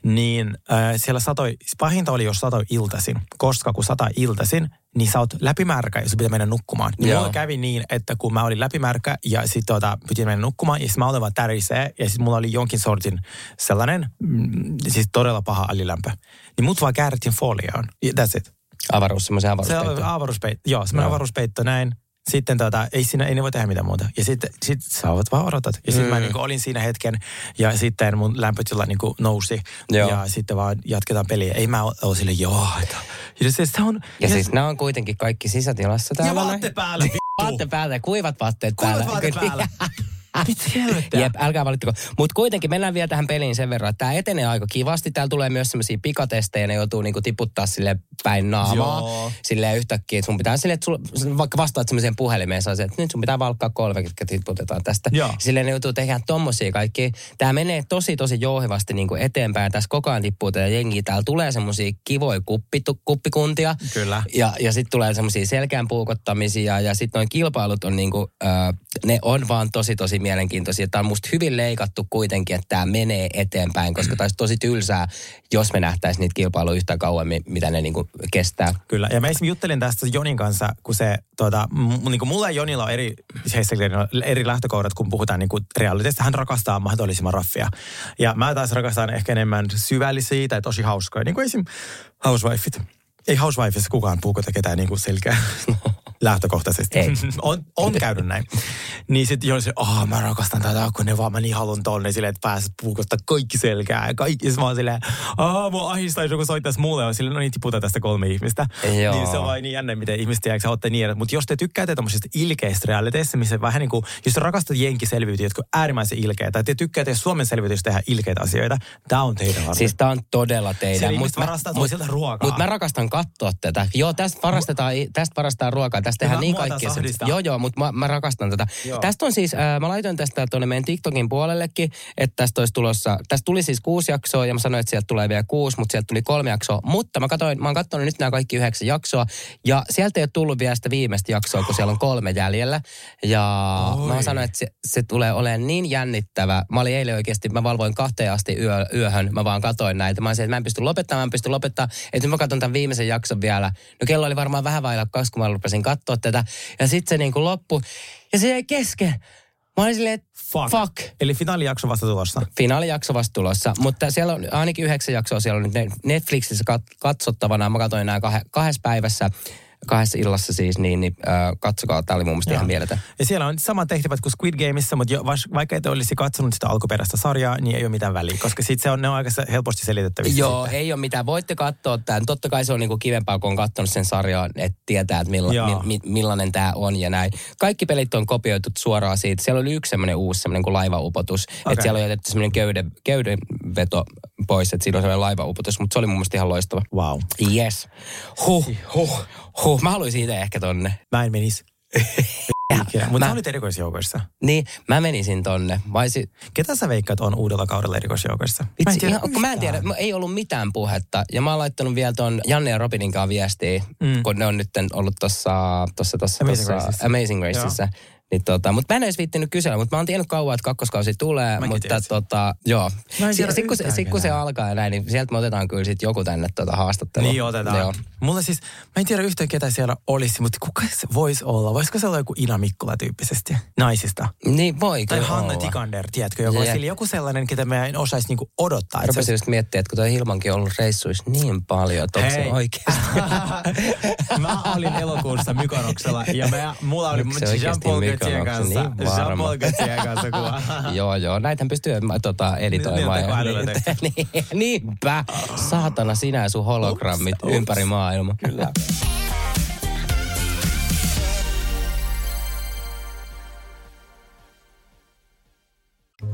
niin ö, siellä satoi, pahinta oli, jos satoi iltaisin, koska kun sataa iltaisin, niin sä oot läpimärkä ja sun pitää mennä nukkumaan. Niin Joo. mulla kävi niin, että kun mä olin läpimärkä ja sitten tota, piti mennä nukkumaan, ja sitten mä olin vaan tärisee, ja sitten mulla oli jonkin sortin sellainen, mm, siis todella paha alilämpö. Niin mut vaan käärittiin folioon. Yeah, That's it. Avaruus, semmoisen Se avaruuspeittoon. on avaruuspeitto. Joo, semmoinen avaruuspeitto näin. Sitten tota, ei, siinä, ei ne voi tehdä mitään muuta. Ja sitten sit sä oot vaan odotat. Ja sitten Mm. mä niinku olin siinä hetken ja sitten mun lämpötila niinku nousi. Joo. Ja sitten vaan jatketaan peliä. Ei mä ole sille, joo. Että, ja se, se on... Ja siis nämä on kuitenkin kaikki sisätilassa ja täällä. vaatte näin. päällä. *laughs* Vaatte päällä ja kuivat vaatteet Kuivat päällä. vaatteet päällä. *laughs* Jep, älkää valittako. Mutta kuitenkin mennään vielä tähän peliin sen verran, että tämä etenee aika kivasti. Täällä tulee myös semmoisia pikatestejä, ne joutuu niinku tiputtaa sille päin naamaa. Joo. Silleen yhtäkkiä, että sun pitää silleen, että sul, vaikka vastaat semmoiseen puhelimeen, saa se, että nyt sun pitää valkkaa kolme, ketkä tiputetaan tästä. Joo. Silleen ne joutuu tekemään tommosia kaikki. Tämä menee tosi tosi jouhevasti niinku eteenpäin. Tässä koko ajan tippuu tätä jengiä. Täällä tulee semmoisia kivoja kuppitu, kuppikuntia. Kyllä. Ja, ja sitten tulee semmoisia selkään puukottamisia ja sitten noin kilpailut on niinku, ö, ne on vaan tosi tosi mielenkiintoisia. Tämä on musta hyvin leikattu kuitenkin, että tämä menee eteenpäin, koska tämä olisi tosi tylsää, jos me nähtäisiin niitä kilpailuja yhtä kauan, mi- mitä ne niinku kestää. Kyllä. Ja mä esimerkiksi juttelin tästä Jonin kanssa, kun se, tuota, m- niin kuin mulla ja Jonilla on eri, heissä eri lähtökohdat, kun puhutaan niin realitista. Hän rakastaa mahdollisimman raffia. Ja mä taas rakastan ehkä enemmän syvällisiä tai tosi hauskoja. Niin kuin esim. housewifeit. Ei housewifeissa kukaan puukota ketään niin kuin selkeä *laughs* lähtökohtaisesti. Ei. on, on käynyt näin. Niin sitten Joni se, oh, mä rakastan tätä, kun ne vaan mä niin haluan tonne silleen, että pääset puukottaa kaikki selkää. Ja kaikki, mä oon silleen, oh, mua ahistaisi joku soittaisi mulle. Ja silleen, no niin, tiputa tästä kolme ihmistä. Joo. Niin se on vain niin jännä, miten ihmiset tiedätkö, ottaa niin. Mutta jos te tykkäätte tämmöisestä ilkeistä realiteista, missä vähän niin kuin, jos te rakastat jenkiselviytyjä, jotka on äärimmäisen ilkeitä, tai te tykkäätte Suomen selviytystä tehdä ilkeitä asioita, tämä on teidän arvo. Siis tää on todella teidän. Mut ihmiset mä- mut-. Mutta mä rakastan katsoa tätä. Joo, tästä varastetaan, tästä varastetaan ruokaa. Tästä tehdään niin kaikkea. Joo, joo, mutta mä, mä rakastan tätä. Joo. Tästä on siis, äh, mä laitoin tästä tuonne meidän TikTokin puolellekin, että tästä olisi tulossa, tästä tuli siis kuusi jaksoa ja mä sanoin, että sieltä tulee vielä kuusi, mutta sieltä tuli kolme jaksoa. Mutta mä katsoin, mä oon katsonut nyt nämä kaikki yhdeksän jaksoa ja sieltä ei ole tullut vielä sitä viimeistä jaksoa, kun siellä on kolme jäljellä. Ja Oi. mä sanoin, että se, se tulee olemaan niin jännittävä. Mä olin eilen oikeasti, mä valvoin kahteen asti yö, yöhön, mä vaan katoin näitä. Mä olisin, että mä en pysty lopettamaan, mä en pysty lopettamaan. Että nyt mä katson tämän viimeisen jakson vielä. No kello oli varmaan vähän vailla kaksi, kun mä rupesin katsoa tätä. Ja sitten se niin kuin loppu. Ja se jäi kesken. Mä olin silleen, Fuck. fuck. Eli finaalijakso vasta tulossa. Finaalijakso vasta tulossa, mutta siellä on ainakin yhdeksän jaksoa siellä on nyt ne- Netflixissä kat- katsottavana. Mä katsoin nämä kah- kahdessa päivässä, kahdessa illassa siis, niin, niin äh, katsokaa, tämä oli mun mielestä Joo. ihan mieletön. Ja siellä on samat tehtävät kuin Squid Gameissa, mutta jo, vaikka et olisi katsonut sitä alkuperäistä sarjaa, niin ei ole mitään väliä, koska sit se on, ne on aika helposti selitettävissä. Joo, sitten. ei ole mitään. Voitte katsoa tämän. Totta kai se on niinku kivempaa, kun on katsonut sen sarjan, että tietää, että milla, Joo. mi, mi, millainen tämä on ja näin. Kaikki pelit on kopioitu suoraan siitä. Siellä oli yksi semmoinen uusi semmoinen kuin laivaupotus. Okay. Että siellä on jätetty semmoinen köyden, köydenveto pois, että siinä on semmoinen laivaupotus. Mutta se oli mun mielestä ihan loistava. Wow. Yes. Huh, huh, huh. Mä haluaisin itse ehkä tonne. Mä en menisi. *laughs* Ikinä. Mutta Mä- sä olit erikoisjoukoissa. Niin, mä menisin tonne. Vai si- Ketä sä veikkaat on uudella kaudella erikoisjoukoissa? Mä en tiedä ihan, mä en tiedä, ei ollut mitään puhetta. Ja mä oon laittanut vielä ton Janne ja Robinin kanssa viestiä, Mm. kun ne on nyt ollut tossa, tossa, tossa, Amazing tossa Graceissa. Amazing Graceissa. Niin tota, mutta mä en edes viittinyt kysellä, mutta mä oon tiennyt kauan, että kakkoskausi tulee, Mäkin mutta tiesin. tota, joo. Sitten kun, sit, kun se alkaa ja näin, niin sieltä me otetaan kyllä sit joku tänne tota haastattelua. Niin otetaan. Joo. Mulla siis, mä en tiedä yhtään ketä siellä olisi, mutta kuka se voisi olla? Voisiko se olla joku Ina Mikkola tyyppisesti? Naisista. Niin voi Tai kyllä Hanna olla. Tikander, tiedätkö? Joku, sillä joku sellainen, ketä mä en osaisi niinku odottaa. että se Rupesin just miettimään, että kun toi Hilmankin on ollut reissuissa niin paljon, että onko se oikeasti. *laughs* mä olin elokuussa Mykonoksella ja mä, mulla oli Jean-Paul Gaultien Mykonoksen? kanssa. Niin. Jean-Paul kanssa kuva. joo, joo. Näitähän pystyy tota, editoimaan. Niin, tehty. niin, *laughs* niinpä. Saatana sinä ja sun hologrammit ups. ympäri maailmaa. Kyllä.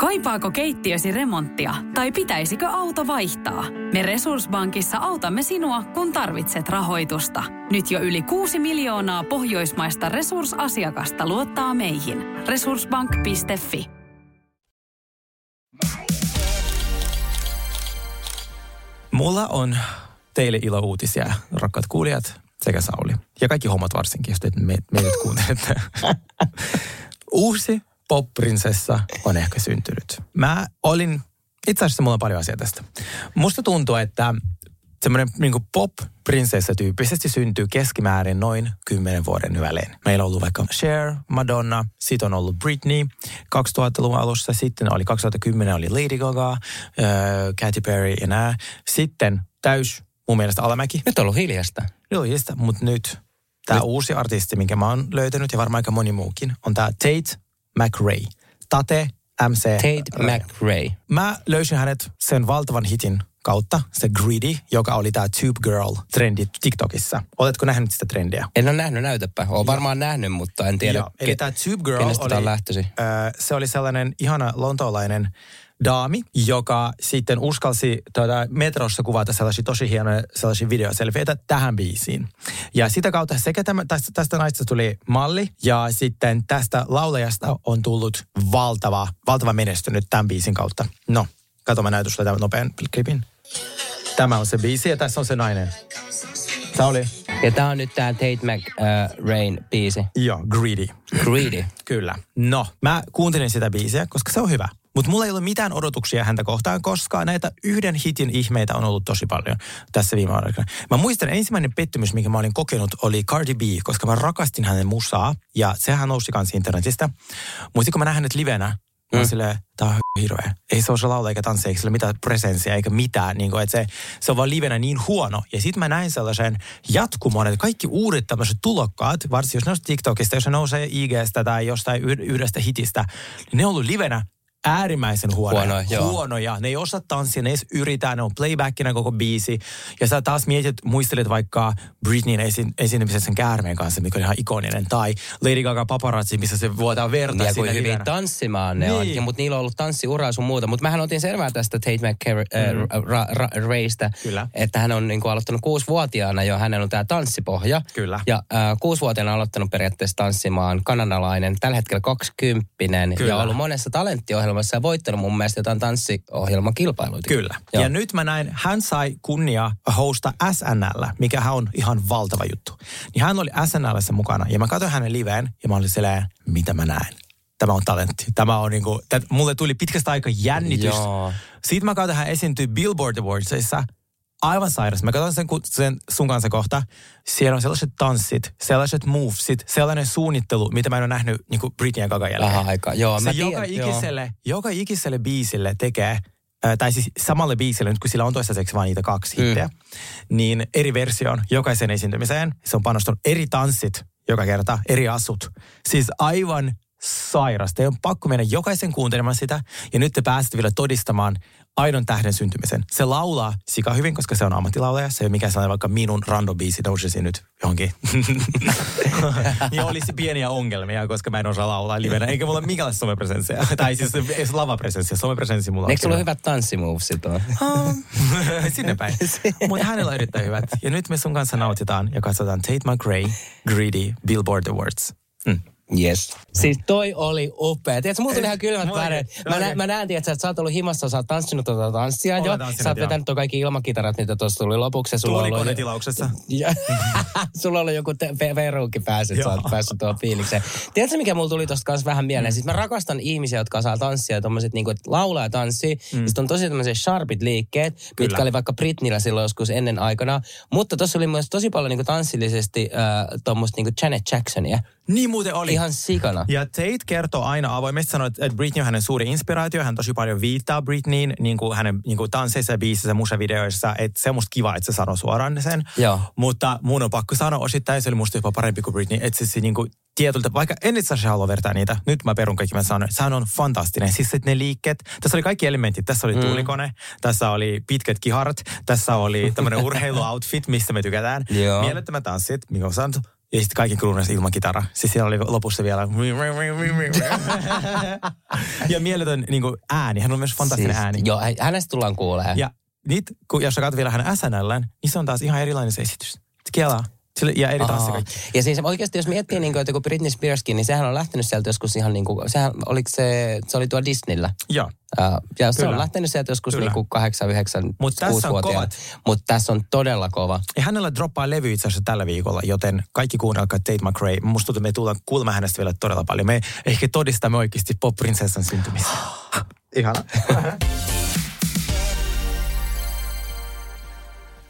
Kaipaako keittiösi remonttia tai pitäisikö auto vaihtaa? Me Resurssbankissa autamme sinua, kun tarvitset rahoitusta. Nyt jo yli 6 miljoonaa pohjoismaista resursasiakasta luottaa meihin. Resurssbank.fi Mulla on teille ilo-uutisia, rakkaat kuulijat sekä Sauli. Ja kaikki hommat varsinkin, jos te me, meidät kuuntelette. *laughs* Uusi pop-prinsessa on ehkä syntynyt. Mä olin, itse asiassa mulla on paljon asiaa tästä. Musta tuntuu, että semmoinen niin pop-prinsessa tyyppisesti syntyy keskimäärin noin 10 vuoden välein. Meillä on ollut vaikka Cher, Madonna, sitten on ollut Britney 2000-luvun alussa, sitten oli 2010 oli Lady Gaga, äh, Katy Perry ja nää. Sitten täys mun mielestä alamäki. Nyt on ollut hiljasta. Joo, jesta, mutta nyt tämä uusi artisti, minkä mä oon löytänyt ja varmaan aika moni muukin, on tämä Tate McRae. Tate MC. Tate McRae. Mä löysin hänet sen valtavan hitin kautta, se Greedy, joka oli tämä Tube Girl-trendi TikTokissa. Oletko nähnyt sitä trendiä? En ole nähnyt, näytäpä. Olen varmaan nähnyt, mutta en tiedä. Joo, eli tämä Tube Girl kenestä oli, lähtöisin. ö, se oli sellainen ihana lontoolainen daami, joka sitten uskalsi tuota, metrossa kuvata sellaisia tosi hienoja sellaisia videoselfieitä tähän biisiin. Ja sitä kautta sekä tämä, tästä, tästä naista tuli malli ja sitten tästä laulajasta on tullut valtava, valtava menestynyt tämän biisin kautta. No, kato mä näytän sulle tämän nopean klipin. Tämä on se biisi ja tässä on se nainen. Sauli. Ja tää on nyt tää Tate McRain biisi. Joo, Greedy. Greedy. Kyllä. No, mä kuuntelin sitä biisiä, koska se on hyvä. Mutta mulla ei ole mitään odotuksia häntä kohtaan, koska näitä yhden hitin ihmeitä on ollut tosi paljon tässä viime aikana. Mä muistan ensimmäinen pettymys, minkä mä olin kokenut, oli Cardi B, koska mä rakastin hänen musaa. Ja sehän nousi kanssa internetistä. Muistatko mä nähdään hänet livenä? Mä mm. silleen, tää on hirveä. Ei se osaa laulaa eikä tanssia, eikä sillä mitään presenssiä eikä mitään. Niin kuin, että se, se on vaan livenä niin huono. Ja sitten mä näin sellaisen jatkumon, että kaikki uudet tämmöiset tulokkaat, varsinkin jos ne on TikTokista, jos ne nousee IGstä tai jostain yh- yhdestä hitistä, niin ne on ollut livenä äärimmäisen huonoja. Huonoja, joo. huonoja. Ne ei osaa tanssia, ne ei edes yritä, ne on playbackina koko biisi. Ja sä taas mietit, muistelet vaikka Britneyn esi- esiintymisen sen käärmeen kanssa, mikä oli ihan ikoninen. Tai Lady Gaga paparazzi, missä se vuotaa verta Ja kuin hyvin livenä. tanssimaan ne Niin. on. Mutta niillä on ollut tanssiura sun muuta. Mutta mähän otin selvää tästä Tate McRaeista, Mm. Kyllä. että hän on niin kuin aloittanut kuusivuotiaana jo. Hänellä on tämä tanssipohja. Kyllä. Ja äh, kuusivuotiaana aloittanut periaatteessa tanssimaan kanadalainen, tällä hetkellä kaksikymppinen. Ja ollut monessa talenttiohjelmassa ja voittanut mun mielestä jotain tanssiohjelmakilpailuita. Kyllä. Joo. Ja nyt mä näin, hän sai kunnia hosta SNL, mikä hän on ihan valtava juttu. Niin hän oli SNLssä mukana ja mä katsoin hänen liveen ja mä olin silleen, mitä mä näen. Tämä on talentti. Tämä on niinku, tät, mulle tuli pitkästä aikaa jännitys. Joo. Sitten mä katsoin, hän esiintyi Billboard Awardsissa. Aivan sairas. Mä katson sen, sen sun kanssa kohta. Siellä on sellaiset tanssit, sellaiset movesit, sellainen suunnittelu, mitä mä en ole nähnyt niin kuin Britney jälkeen. Vähän aikaa. Joo, se mä joka, tiedän, joo. ikiselle, joka ikiselle biisille tekee, äh, tai siis samalle biisille, nyt kun sillä on toistaiseksi vain niitä kaksi Mm. hittiä, niin eri version jokaisen esiintymiseen. Se on panostanut eri tanssit joka kerta, eri asut. Siis aivan sairas. Te on pakko mennä jokaisen kuuntelemaan sitä, ja nyt te pääsette vielä todistamaan aidon tähden syntymisen. Se laulaa sika hyvin, koska se on ammattilaulaja. Se ei ole mikään sellainen vaikka minun random biisi nousisi nyt johonkin. ja *laughs* olisi pieniä ongelmia, koska mä en osaa laulaa livenä. Eikä mulla ole minkäänlaista somepresenssiä. tai siis ei se lavapresenssiä. Somepresenssi mulla on. Eikö sulla ole hyvät tanssimovsit on? *laughs* Sinne päin. Mutta hänellä on erittäin hyvät. Ja nyt me sun kanssa nautitaan ja katsotaan Tate McRae Greedy Billboard Awards. Mm. Yes. Siis toi oli upea. Tiedätkö, mulla tuli ihan kylmät väreet. Mä, nä, mä näen, tiedätkö, että sä oot ollut himassa, sä oot tanssinut tuota tanssia Olen jo. tanssinut, Sä oot vetänyt tuon kaikki ilmakitarat, mitä tuossa tuli lopuksi. Sulla on ollut- Tuolikonetilauksessa. Ja- *laughs* sulla oli joku te- ve- veruukki päässä, että sä oot päässyt tuohon fiilikseen. Tiedätkö, mikä mulla tuli tosta kanssa vähän mieleen? Siis mä rakastan ihmisiä, jotka osaa tanssia ja tommoset niinku, että laulaa ja tanssii. Mm. Sitten on tosi tämmöiset sharpit liikkeet, Kyllä. Kyllä. mitkä oli vaikka Britnillä silloin joskus ennen aikana. Mutta tuossa oli myös tosi paljon niinku tanssillisesti äh, tuommoista niinku Janet Jacksonia. Niin muuten oli. Ihan sikana. Ja Tate kertoo aina avoimesti, sanoo, että Britney on hänen suuri inspiraatio. Hän tosi paljon viittaa Britneyin niin kuin hänen niin kuin tansseissa, biisissä, musavideoissa. Että se on musta kiva, että se sanoo suoraan sen. Joo. Mutta mun on pakko sanoa osittain, se oli musta jopa parempi kuin Britney. Että se, niin kuin tietyltä, vaikka en itse asiassa halua vertaa niitä. Nyt mä perun kaikki, mä sanon. Sehän on fantastinen. Siis ne liikkeet, tässä oli kaikki elementit. Tässä oli tuulikone, tässä oli pitkät kiharat, tässä oli tämmöinen urheiluoutfit, mistä me tykätään. Joo. Mielettömät tanssit, mikä on sanottu. Ja sitten kaikki kruunassa ilman kitara. Siis siellä oli lopussa vielä... *laughs* ja mieletön niin kuin, ääni. Hän on myös fantastinen siis, ääni. Joo, hä- hänestä tullaan kuulemaan. Ja nyt, kun, jos sä katsot vielä hänen SNLn, niin se on taas ihan erilainen se esitys. Kelaa. Sille, ja eri tanssi kaikki. Ja siis oikeasti, jos miettii, niin kuin, että kun Britney Spearskin, niin sehän on lähtenyt sieltä joskus ihan niin kuin, sehän, oliko se, se oli tuolla Disneyllä. Joo. Uh, ja se Kyllä. on lähtenyt sieltä joskus Kyllä. niin kuin 8, 9, Mut tässä on kovat. Mutta tässä on todella kova. Ja hänellä droppaa levy itse asiassa tällä viikolla, joten kaikki kuunnelkaa Tate McRae. Musta tuntuu, että me tullaan kuulemaan hänestä vielä todella paljon. Me ehkä todistamme oikeasti pop-prinsessan syntymistä. *gasps* Ihana. *laughs*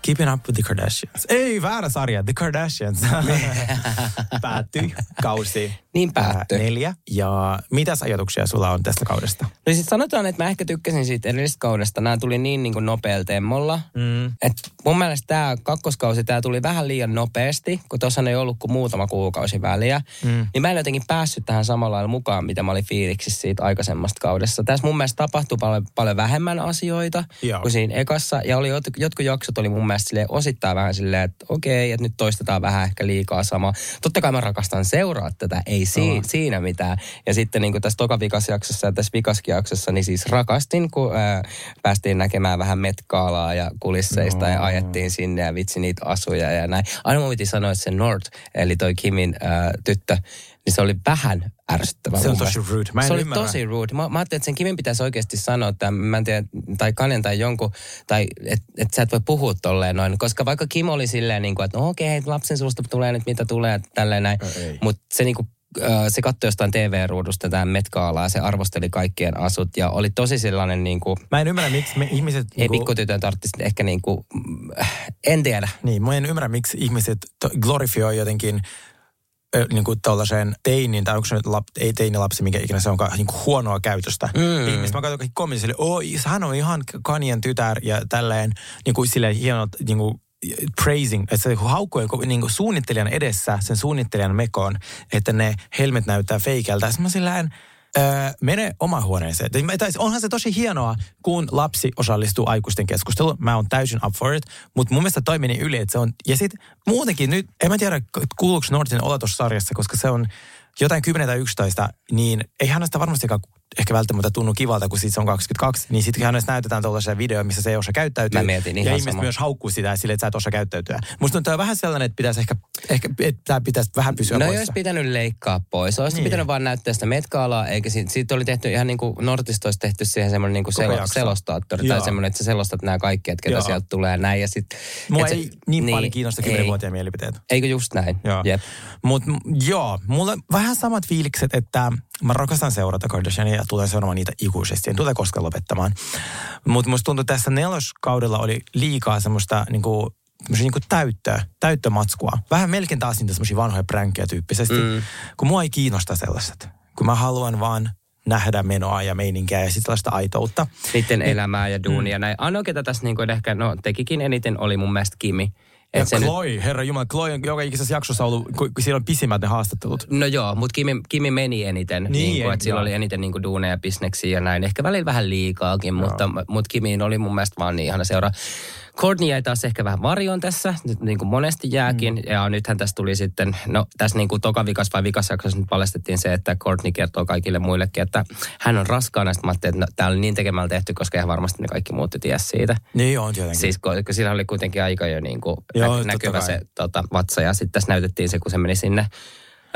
Keeping Up with the Kardashians. Ei, väärä sarja. The Kardashians. *laughs* Päättyi kausi Niin päättyi. ää, neljä. Ja mitäs ajatuksia sulla on tästä kaudesta? No sit sanotaan, että mä ehkä tykkäsin siitä edellisestä kaudesta. Nämä tuli niin, niin kuin nopealla temmolla. Mm. Et mun mielestä tämä kakkoskausi, tämä tuli vähän liian nopeasti, kun tuossa ei ollut kuin muutama kuukausi väliä. Mm. Niin mä en jotenkin päässyt tähän samalla lailla mukaan, mitä mä olin fiiliksissä siitä aikaisemmasta kaudesta. Tässä mun mielestä tapahtui paljon, paljon vähemmän asioita Joo. kuin siinä ekassa. Ja oli jot- jotkut jaksot oli mun mielestä osittain vähän silleen, että okei, että nyt toistetaan vähän ehkä liikaa sama. Totta kai mä rakastan seuraa tätä, ei si- Oh. siinä mitään. Ja sitten niin kuin tässä toka vikasjaksossa ja tässä vikaskin jaksossa, niin siis rakastin, kun ää, päästiin näkemään vähän metkaalaa ja kulisseista no. ja ajettiin sinne ja vitsi niitä asuja ja näin. Aina mun piti sanoa, että se Nord, eli toi Kimin ää, tyttö, niin se oli vähän ärsyttävä. Se on tosi rude. Mä en se oli ymmärrä. tosi rude. Mä, mä ajattelin, että sen Kimin pitäisi oikeasti sanoa, että mä en tiedä, tai Kanen tai jonkun, tai että et sä et voi puhua tolleen noin. Koska vaikka Kim oli silleen, niin kuin, että no okei, lapsen suusta tulee nyt mitä tulee, tälleen näin. Mutta se niin kuin, se katsoi jostain TV-ruudusta tämän Metkaalaa, se arvosteli kaikkien asut ja oli tosi sellainen niin kuin, Mä en ymmärrä, miksi me ihmiset... ei niinku- pikkutytön tarvitsisi ehkä niin kuin, en tiedä. Niin, mä en ymmärrä, miksi ihmiset glorifioi jotenkin niin kuin tällaisen teinin, tai onko se nyt lap, ei teinilapsi, mikä ikinä se onkaan, niin kuin huonoa käytöstä. Mm. Ihmiset, mä katson kaikki kommentit sille, oi, hän on ihan Kanien tytär ja tälleen, niin kuin silleen hienot, niin kuin praising, että se haukkuu niin kuin suunnittelijan edessä sen suunnittelijan mekoon, että ne helmet näyttää feikeltä. Sitten mä silleen, Öö, mene omaan huoneeseen. Tai- onhan se tosi hienoa, kun lapsi osallistuu aikuisten keskusteluun. Mä oon täysin up for it, mutta mun mielestä toi meni yli, että se on... Ja sit muutenkin nyt, en mä tiedä, kuuluuko Nortin olla tuossa sarjassa, koska se on jotain 10 tai 11, niin ei hänestä varmastikaan ehkä välttämättä tunnu kivalta, kun sit se on 22, niin sitten hänestä näytetään tuollaisia videoja, missä se ei osaa käyttäytyä. Mä mietin ja ihan ihmiset sama. myös haukkuu sitä sille, että sä et osaa käyttäytyä. Musta tuntuu vähän sellainen, että pitäisi ehkä, ehkä että pitäisi vähän pysyä No ei poissa. olisi pitänyt leikkaa pois. Olisi Niin. niin. pitänyt vaan näyttää sitä metkaalaa, eikä siitä, siitä oli tehty ihan niin kuin Nortista olisi tehty siihen semmoinen niin kuin selo, selostaattori. Tai semmoinen, että sä selostat nämä kaikki, että ketä Joo. sieltä tulee näin. Ja sit, Mua et se- ei niin, niin paljon kiinnosta ei. 10-vuotiaan mielipiteet. Eikö just näin? Joo. Jep. Mut joo, mulla on vähän samat fiilikset, että mä rakastan seurata Kardashiania ja tulen seuraamaan niitä ikuisesti. En tule koskaan lopettamaan. Mutta musta tuntuu, että tässä neloskaudella oli liikaa semmoista niinku, semmoista niinku täyttöä, täyttömatskua. Vähän melkein taas niitä semmoisia vanhoja pränkkejä tyyppisesti. Mm. Kun mua ei kiinnosta sellaiset. Kun mä haluan vaan nähdä menoa ja meininkiä ja sitten sellaista aitoutta. Niiden elämää ja duunia. Mm. Näin. Ainoa, ketä tässä niin kuin ehkä no, tekikin eniten, oli mun mielestä Kimi. Ja Et nyt- Chloe, herra Jumala, Chloe on joka ikisessä jaksossa ollut, kun kun siellä on pisimmät ne haastattelut. No joo, mutta Kimi, Kimi meni eniten. Niin, Niin, en- että sillä joo. oli eniten niin kuin duuneja, bisneksiä ja näin. Ehkä välillä vähän liikaakin, mutta, mutta Kimiin oli mun mielestä vaan niin ihana seura. Courtney jäi taas ehkä vähän varjoon tässä, nyt niin kuin monesti jääkin. Mm. Ja nythän tässä tuli sitten, no tässä niin kuin toka vikas vai vikas jaksossa nyt paljastettiin se, että Courtney kertoo kaikille muillekin, että hän on raskaana. Sitten mä ajattelin, että no, tämä oli niin tekemällä tehty, koska ihan varmasti ne kaikki muut jo tiesi siitä. Niin on tietenkin. Siis kun, kun sillä oli kuitenkin aika jo niin kuin Joo, nä- näkyvä kai. se tota, vatsa. Ja sitten tässä näytettiin se, kun se meni sinne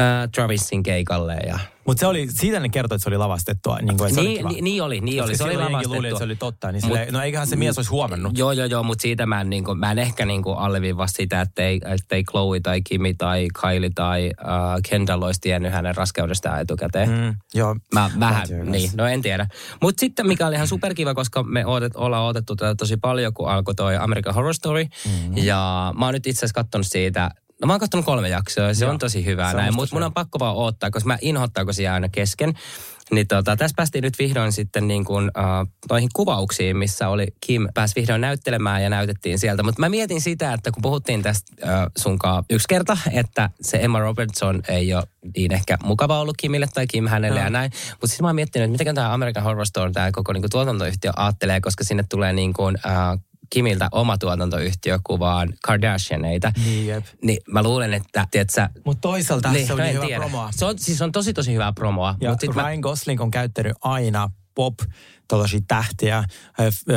äh, Travisin keikalle. Ja... Mutta se oli, siitä ne kertoi, että se oli lavastettua. Niin, kuin, se oli Niin, kiva. niin, niin oli, niin Koska oli. Se oli jengi luuli, että se oli totta. Niin Mut- sille, no eiköhän se mies olisi huomannut. Joo, joo, joo, mutta siitä mä en, niin kuin, mä en ehkä niin kuin alleviivaa sitä, että ei, että ei Chloe tai Kimi tai Kylie tai uh, Kendall olisi tiennyt hänen raskeudestaan etukäteen. Mm. Mm, joo. Mä vähän, niin, no en tiedä. Mutta sitten mikä oli ihan superkiva, koska me odotet, ollaan odotettu tätä tosi paljon, kun alkoi toi American Horror Story. Mm-hmm. Ja mä oon nyt itse asiassa katsonut siitä, no mä oon katsonut kolme jaksoa ja se Joo, on tosi hyvää se näin. Mutta mun on pakko vaan odottaa, koska mä inhottaa, kun se jää aina kesken. Niin tota, tässä päästiin nyt vihdoin sitten niin kuin, uh, noihin kuvauksiin, missä oli Kim pääsi vihdoin näyttelemään ja näytettiin sieltä. Mutta mä mietin sitä, että kun puhuttiin tästä uh, sunkaan yksi kerta, että se Emma Robertson ei ole niin ehkä mukava ollut Kimille tai Kim hänelle ja näin. Mutta sitten mä oon miettinyt, että miten tämä American Horror Story, tämä koko niin kuin, tuotantoyhtiö aattelee, koska sinne tulee niin kuin, uh, Kimiltä oma tuotantoyhtiö kuvaan Kardashianeita. Niin, jep. Niin mä luulen, että, tiedätkö, Mutta toisaalta niin, se on no niin hyvä tiedä. promoa. Se on, siis on tosi tosi hyvää promoa. Ja mut sit Ryan Gosling on käyttänyt aina pop tällaisia tähtiä, äh,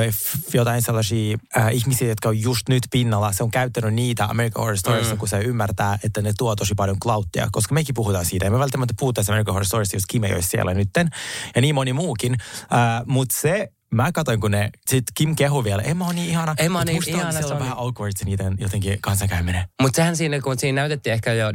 f- jotain sellaisia äh, ihmisiä, jotka on just nyt pinnalla. Se on käyttänyt niitä American Horror Storiesissa, mm. kun se ymmärtää, että ne tuo tosi paljon clouttia. Koska mekin puhutaan siitä. Ja me välttämättä puhutaan American Horror Storiesista, jos Kim ei olisi siellä nytten. Ja niin moni muukin. Äh, Mutta se, mä katsoin, kun ne, sit Kim kehu vielä, Emma on niin ihana. On Mut niin musta ihana, se on vähän niin- awkward se niiden jotenkin kanssakäyminen. Mutta sehän siinä, kun siinä näytettiin ehkä jo äh,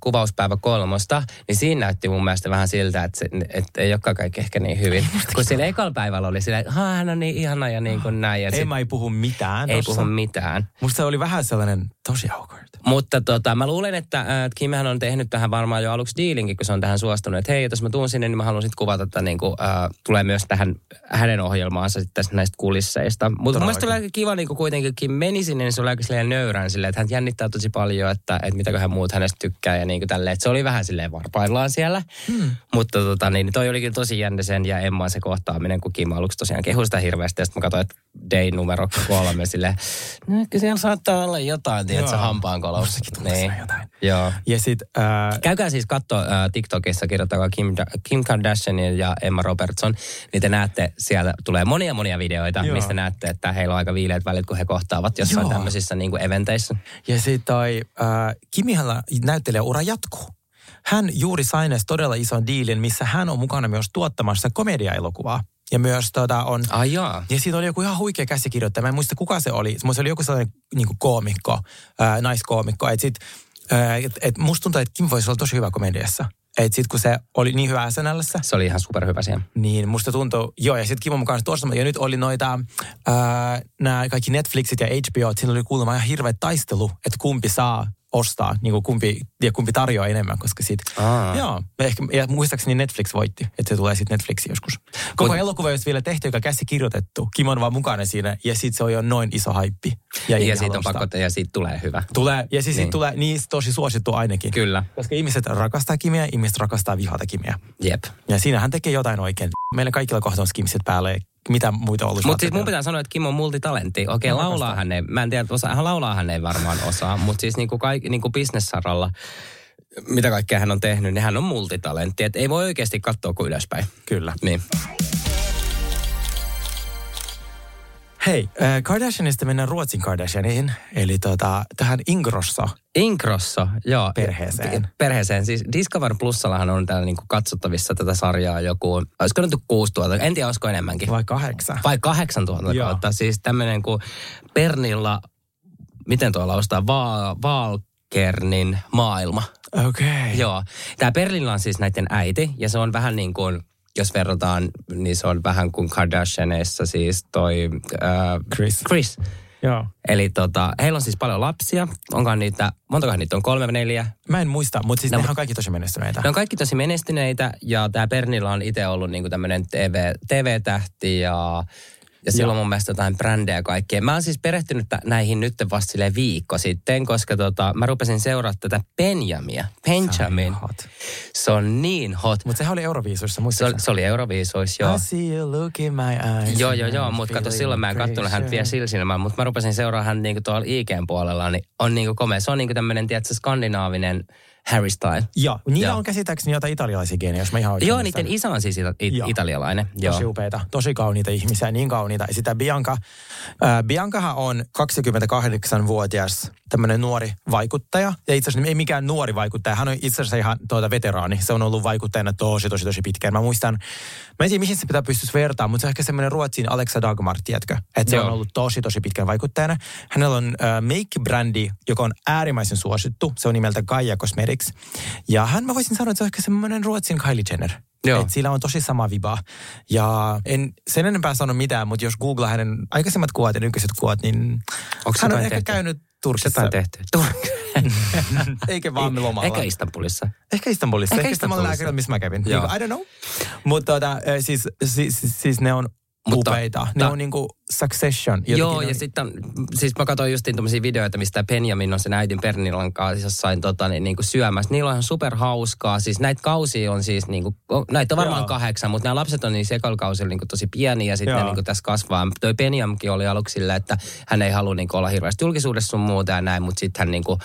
kuvauspäivä kolmosta, niin siinä näytti mun mielestä vähän siltä, että, se, että ei olekaan kaikki ehkä niin hyvin. kun sillä ekalla päivällä oli sillä, että "Haa, hän on niin ihana ja niin kuin näin. Ja sit Emma ei puhu mitään ei tossa. puhu mitään. Musta se oli vähän sellainen tosi awkward. Mutta tota, mä luulen, että äh, Kimhän on tehnyt tähän varmaan jo aluksi diilinkin, kun se on tähän suostunut. Että hei, jos mä tuun sinne, niin mä haluan sitten kuvata, että niin kuin, äh, tulee myös tähän hänen ohjelmaansa sitten näistä kulisseista. Mutta mun mielestä oli aika kiva niin kuitenkin meni sinne, niin se oli aika silleen nöyrän silleen, että hän jännittää tosi paljon, että, että mitäköhän muut hänestä tykkää ja niin kuin tälleen. Että se oli vähän silleen varpaillaan siellä. Hmm. Mutta tota, niin, toi oli kyllä tosi jännä sen ja Emman se kohtaaminen, kun Kim aluksi tosiaan kehui sitä hirveästi. Ja sitten mä katsoin, että day numero kolme silleen, no kyllä siellä saattaa olla jotain, tiedätkö. Mustakin tulee siinä jotain. Joo. Ja sit, äh, Käykää siis katsoa äh, TikTokissa, kirjoittakaa Kim, Kim Kardashian ja Emma Robertson, niin te näette, siellä tulee monia monia videoita, Joo. Mistä näette, että heillä on aika viileät välit, kun he kohtaavat jossain Joo. tämmöisissä niin kuin eventeissä. Ja sitten toi äh, Kimihalla näyttelijäura jatkuu. Hän juuri sai todella ison diilin, missä hän on mukana myös tuottamassa komediaelokuvaa. Ja myös tota, on... Ai jaa. Ja siitä oli joku ihan huikea käsikirjoittaja. Mä en muista kuka se oli. Se oli joku sellainen niin kuin koomikko, ää, naiskoomikko. Et sit, ää, et, et musta tuntuu, että Kim voisi olla tosi hyvä komediassa. Et sit kun se oli niin hyvä SNLssä, Se oli ihan superhyvä siihen. niin musta tuntuu, joo, ja sitten Kimon mukaan tuossa, ja nyt oli noita, nämä kaikki Netflixit ja HBO, siinä oli kuulemma ihan hirveä taistelu, että kumpi saa ostaa, niin kuin kumpi, ja kumpi tarjoaa enemmän, koska sit, Aa. joo, ehkä, ja muistaakseni Netflix voitti, että se tulee sitten Netflixiin joskus. Koko Mut- elokuva ei vielä tehty, joka käsikirjoitettu, Kim on vaan mukana siinä, ja sitten se on jo noin iso haippi. Ja, ja siitä on pakko, ja siitä tulee hyvä. Tulee, ja siis niin. Niin. tulee niistä tosi suosittu ainakin. Kyllä. Koska ihmiset rakastaa Kimiä, ihmiset rakastaa vihata Kimiä. Jep. Ja siinä hän tekee jotain oikein. Meillä kaikilla kohta on skimsit päälle. Mitä muita ollut? Mutta siis mun pitää sanoa, että Kim on multitalentti. Okei, Mä laulaa hän ei, mä en tiedä, osa, hän laulaa hän ei varmaan osaa, mutta siis niinku, kaik, niinku business-saralla, mitä kaikkea hän on tehnyt, niin hän on multitalentti. Et ei voi oikeasti katsoa kuin ylöspäin. Kyllä. Niin. Hei, äh, Kardashianista mennään Ruotsin Kardashianiin, eli tota, tähän Ingrosso. Inkrosso, joo. Perheeseen. Perheeseen. Siis Discover Plusallahan on täällä niinku katsottavissa tätä sarjaa joku, olisiko nyt 6000, en tiedä olisiko enemmänkin. Vai kahdeksan? Vai 8000 Joo. kautta. Siis tämmöinen kuin Pernilla, miten tuolla ostaa, Va- Valkernin maailma. Okei. Okay. Joo. Tämä Berlin on siis näiden äiti, ja se on vähän niin kuin, jos verrataan, niin se on vähän kuin Kardashianeissa siis toi äh, Chris. Chris. Joo. Eli tota, heillä on siis paljon lapsia. Onkohan niitä, montakohan niitä on? Kolme, neljä? Mä en muista, mutta siis No, nehän on kaikki tosi menestyneitä. Ne on kaikki tosi menestyneitä ja tämä Pernilla on itse ollut niinku tämmöinen TV, TV-tähti ja Ja silloin mun mielestä jotain brändejä kaikkea. Mä oon siis perehtynyt näihin nyt vasta viikko sitten, koska tota, mä rupesin seuraamaan tätä Benjamia. Benjamin. hot. Se on niin hot. Mutta sehän oli Euroviisuissa, Se, muistatko? se oli Euroviisuissa, joo. I see you look in my eyes. Joo, joo, joo, mutta kato, silloin mä en kattonut häntä vielä silmällä, mutta mä rupesin seuraamaan hän niinku tuolla IGn puolella, niin on niinku komea. Se on niinku tämmöinen, tiedätkö, skandinaavinen Harry Style. Joo, niillä Joo. on käsittääkseni jotain italialaisia geenejä, jos mä ihan oikein Joo, muistan. niiden isä on siis ita- it- Joo. italialainen. Tosi Joo. upeita, tosi kauniita ihmisiä, niin kauniita. Ja sitä Bianca, äh, Biancahan on 28-vuotias tämmöinen nuori vaikuttaja. Ja itse asiassa ei mikään nuori vaikuttaja, hän on itse asiassa ihan tuota veteraani. Se on ollut vaikuttajana tosi, tosi, tosi pitkään. Mä muistan, mä en tiedä mihin se pitää pystyisi vertaamaan, mutta se on ehkä semmoinen Ruotsin Alexa Dagmar, tiedätkö? Että se Joo. on ollut tosi, tosi pitkään vaikuttajana. Hänellä on äh, make-brändi, joka on äärimmäisen suosittu. Se on nimeltä Gaia Cosmetics. Ja hän, mä voisin sanoa, että se on ehkä semmoinen Ruotsin Kylie Jenner. Joo. Et sillä on tosi sama viba. Ja en sen enempää sano mitään, mutta jos googlaa hänen aikaisemmat kuvat ja nykyiset kuvat, niin Onko hän on jotain ehkä tehty? käynyt Onko Turkissa. jotain tehty? *laughs* Eikä vaan lomalla. Eikä Istanbulissa. Ehkä Istanbulissa. Ehkä Ehkä Istanbulissa. Lääkärillä, missä mä kävin. Joo. I don't know. Mutta tota, siis, siis, siis, siis ne on Mutta- upeita. Ne ta- on niinku Succession. Jotenkin Joo, ja sitten, siis mä katsoin justiin tuommoisia videoita, mistä Benjamin on sen äidin Pernilan kanssa jossain tota, niin, niin kuin syömässä. Niillä on ihan superhauskaa. Siis näitä kausia on siis, niin kuin, näitä on varmaan Joo. kahdeksan, mutta nämä lapset on niin sekalkausilla niin kuin tosi pieniä ja sitten ne niin kuin tässä kasvaa. Toi Benjamkin oli aluksi silleen, että hän ei halua niin kuin, olla hirveästi julkisuudessa sun muuta ja näin, mutta sitten hän niin kuin,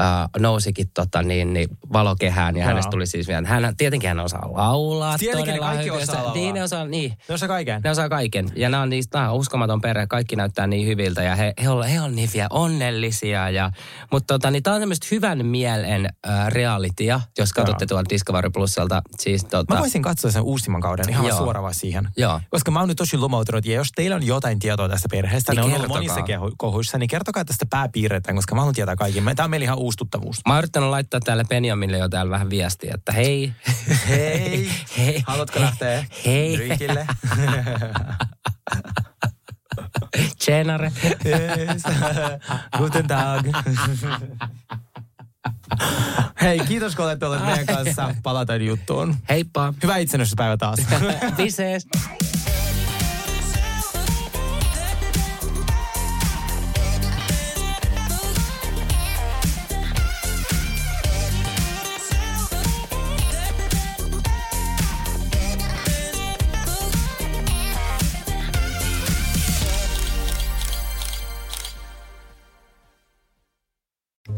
äh, nousikin tota, niin, niin, valokehään ja Joo. hänestä tuli siis vielä, hän, tietenkin hän osaa laulaa. Tietenkin ne kaikki hyvin. osaa laulaa. Niin, ne osaa, niin. Ne osaa kaiken. Ne osaa kaiken. Ja nämä on niistä, nämä on uskomaton perhe. Kaikki näyttää niin hyviltä ja he, he, on, he on niin vielä onnellisia. Ja, mutta tota, niin tämä on tämmöistä hyvän mielen äh, realitya, jos katsotte tuolta Discovery Plusalta. Siis, tota, Mä voisin katsoa sen uusimman kauden ihan Joo. suoraan vaan siihen. Joo. Koska mä oon nyt tosi lumoutunut, ja jos teillä on jotain tietoa tästä perheestä, Niin ne on ollut monissa kohuissa, niin kertokaa tästä pääpiirretään, koska mä haluan tietää kaiken. Tämä on meillä ihan uustuttavuus. Mä oon yrittänyt laittaa täällä Benjaminille jo täällä vähän viestiä, että hei. Hei. *laughs* hei. Haluatko lähteä Hei. drinkille? *laughs* Tjenare. yes. Guten Tag. Hei, kiitos kun olette olleet meidän kanssa. Palataan juttuun. Heippa. Hyvää itsenäisyyspäivä taas. *laughs* Visees.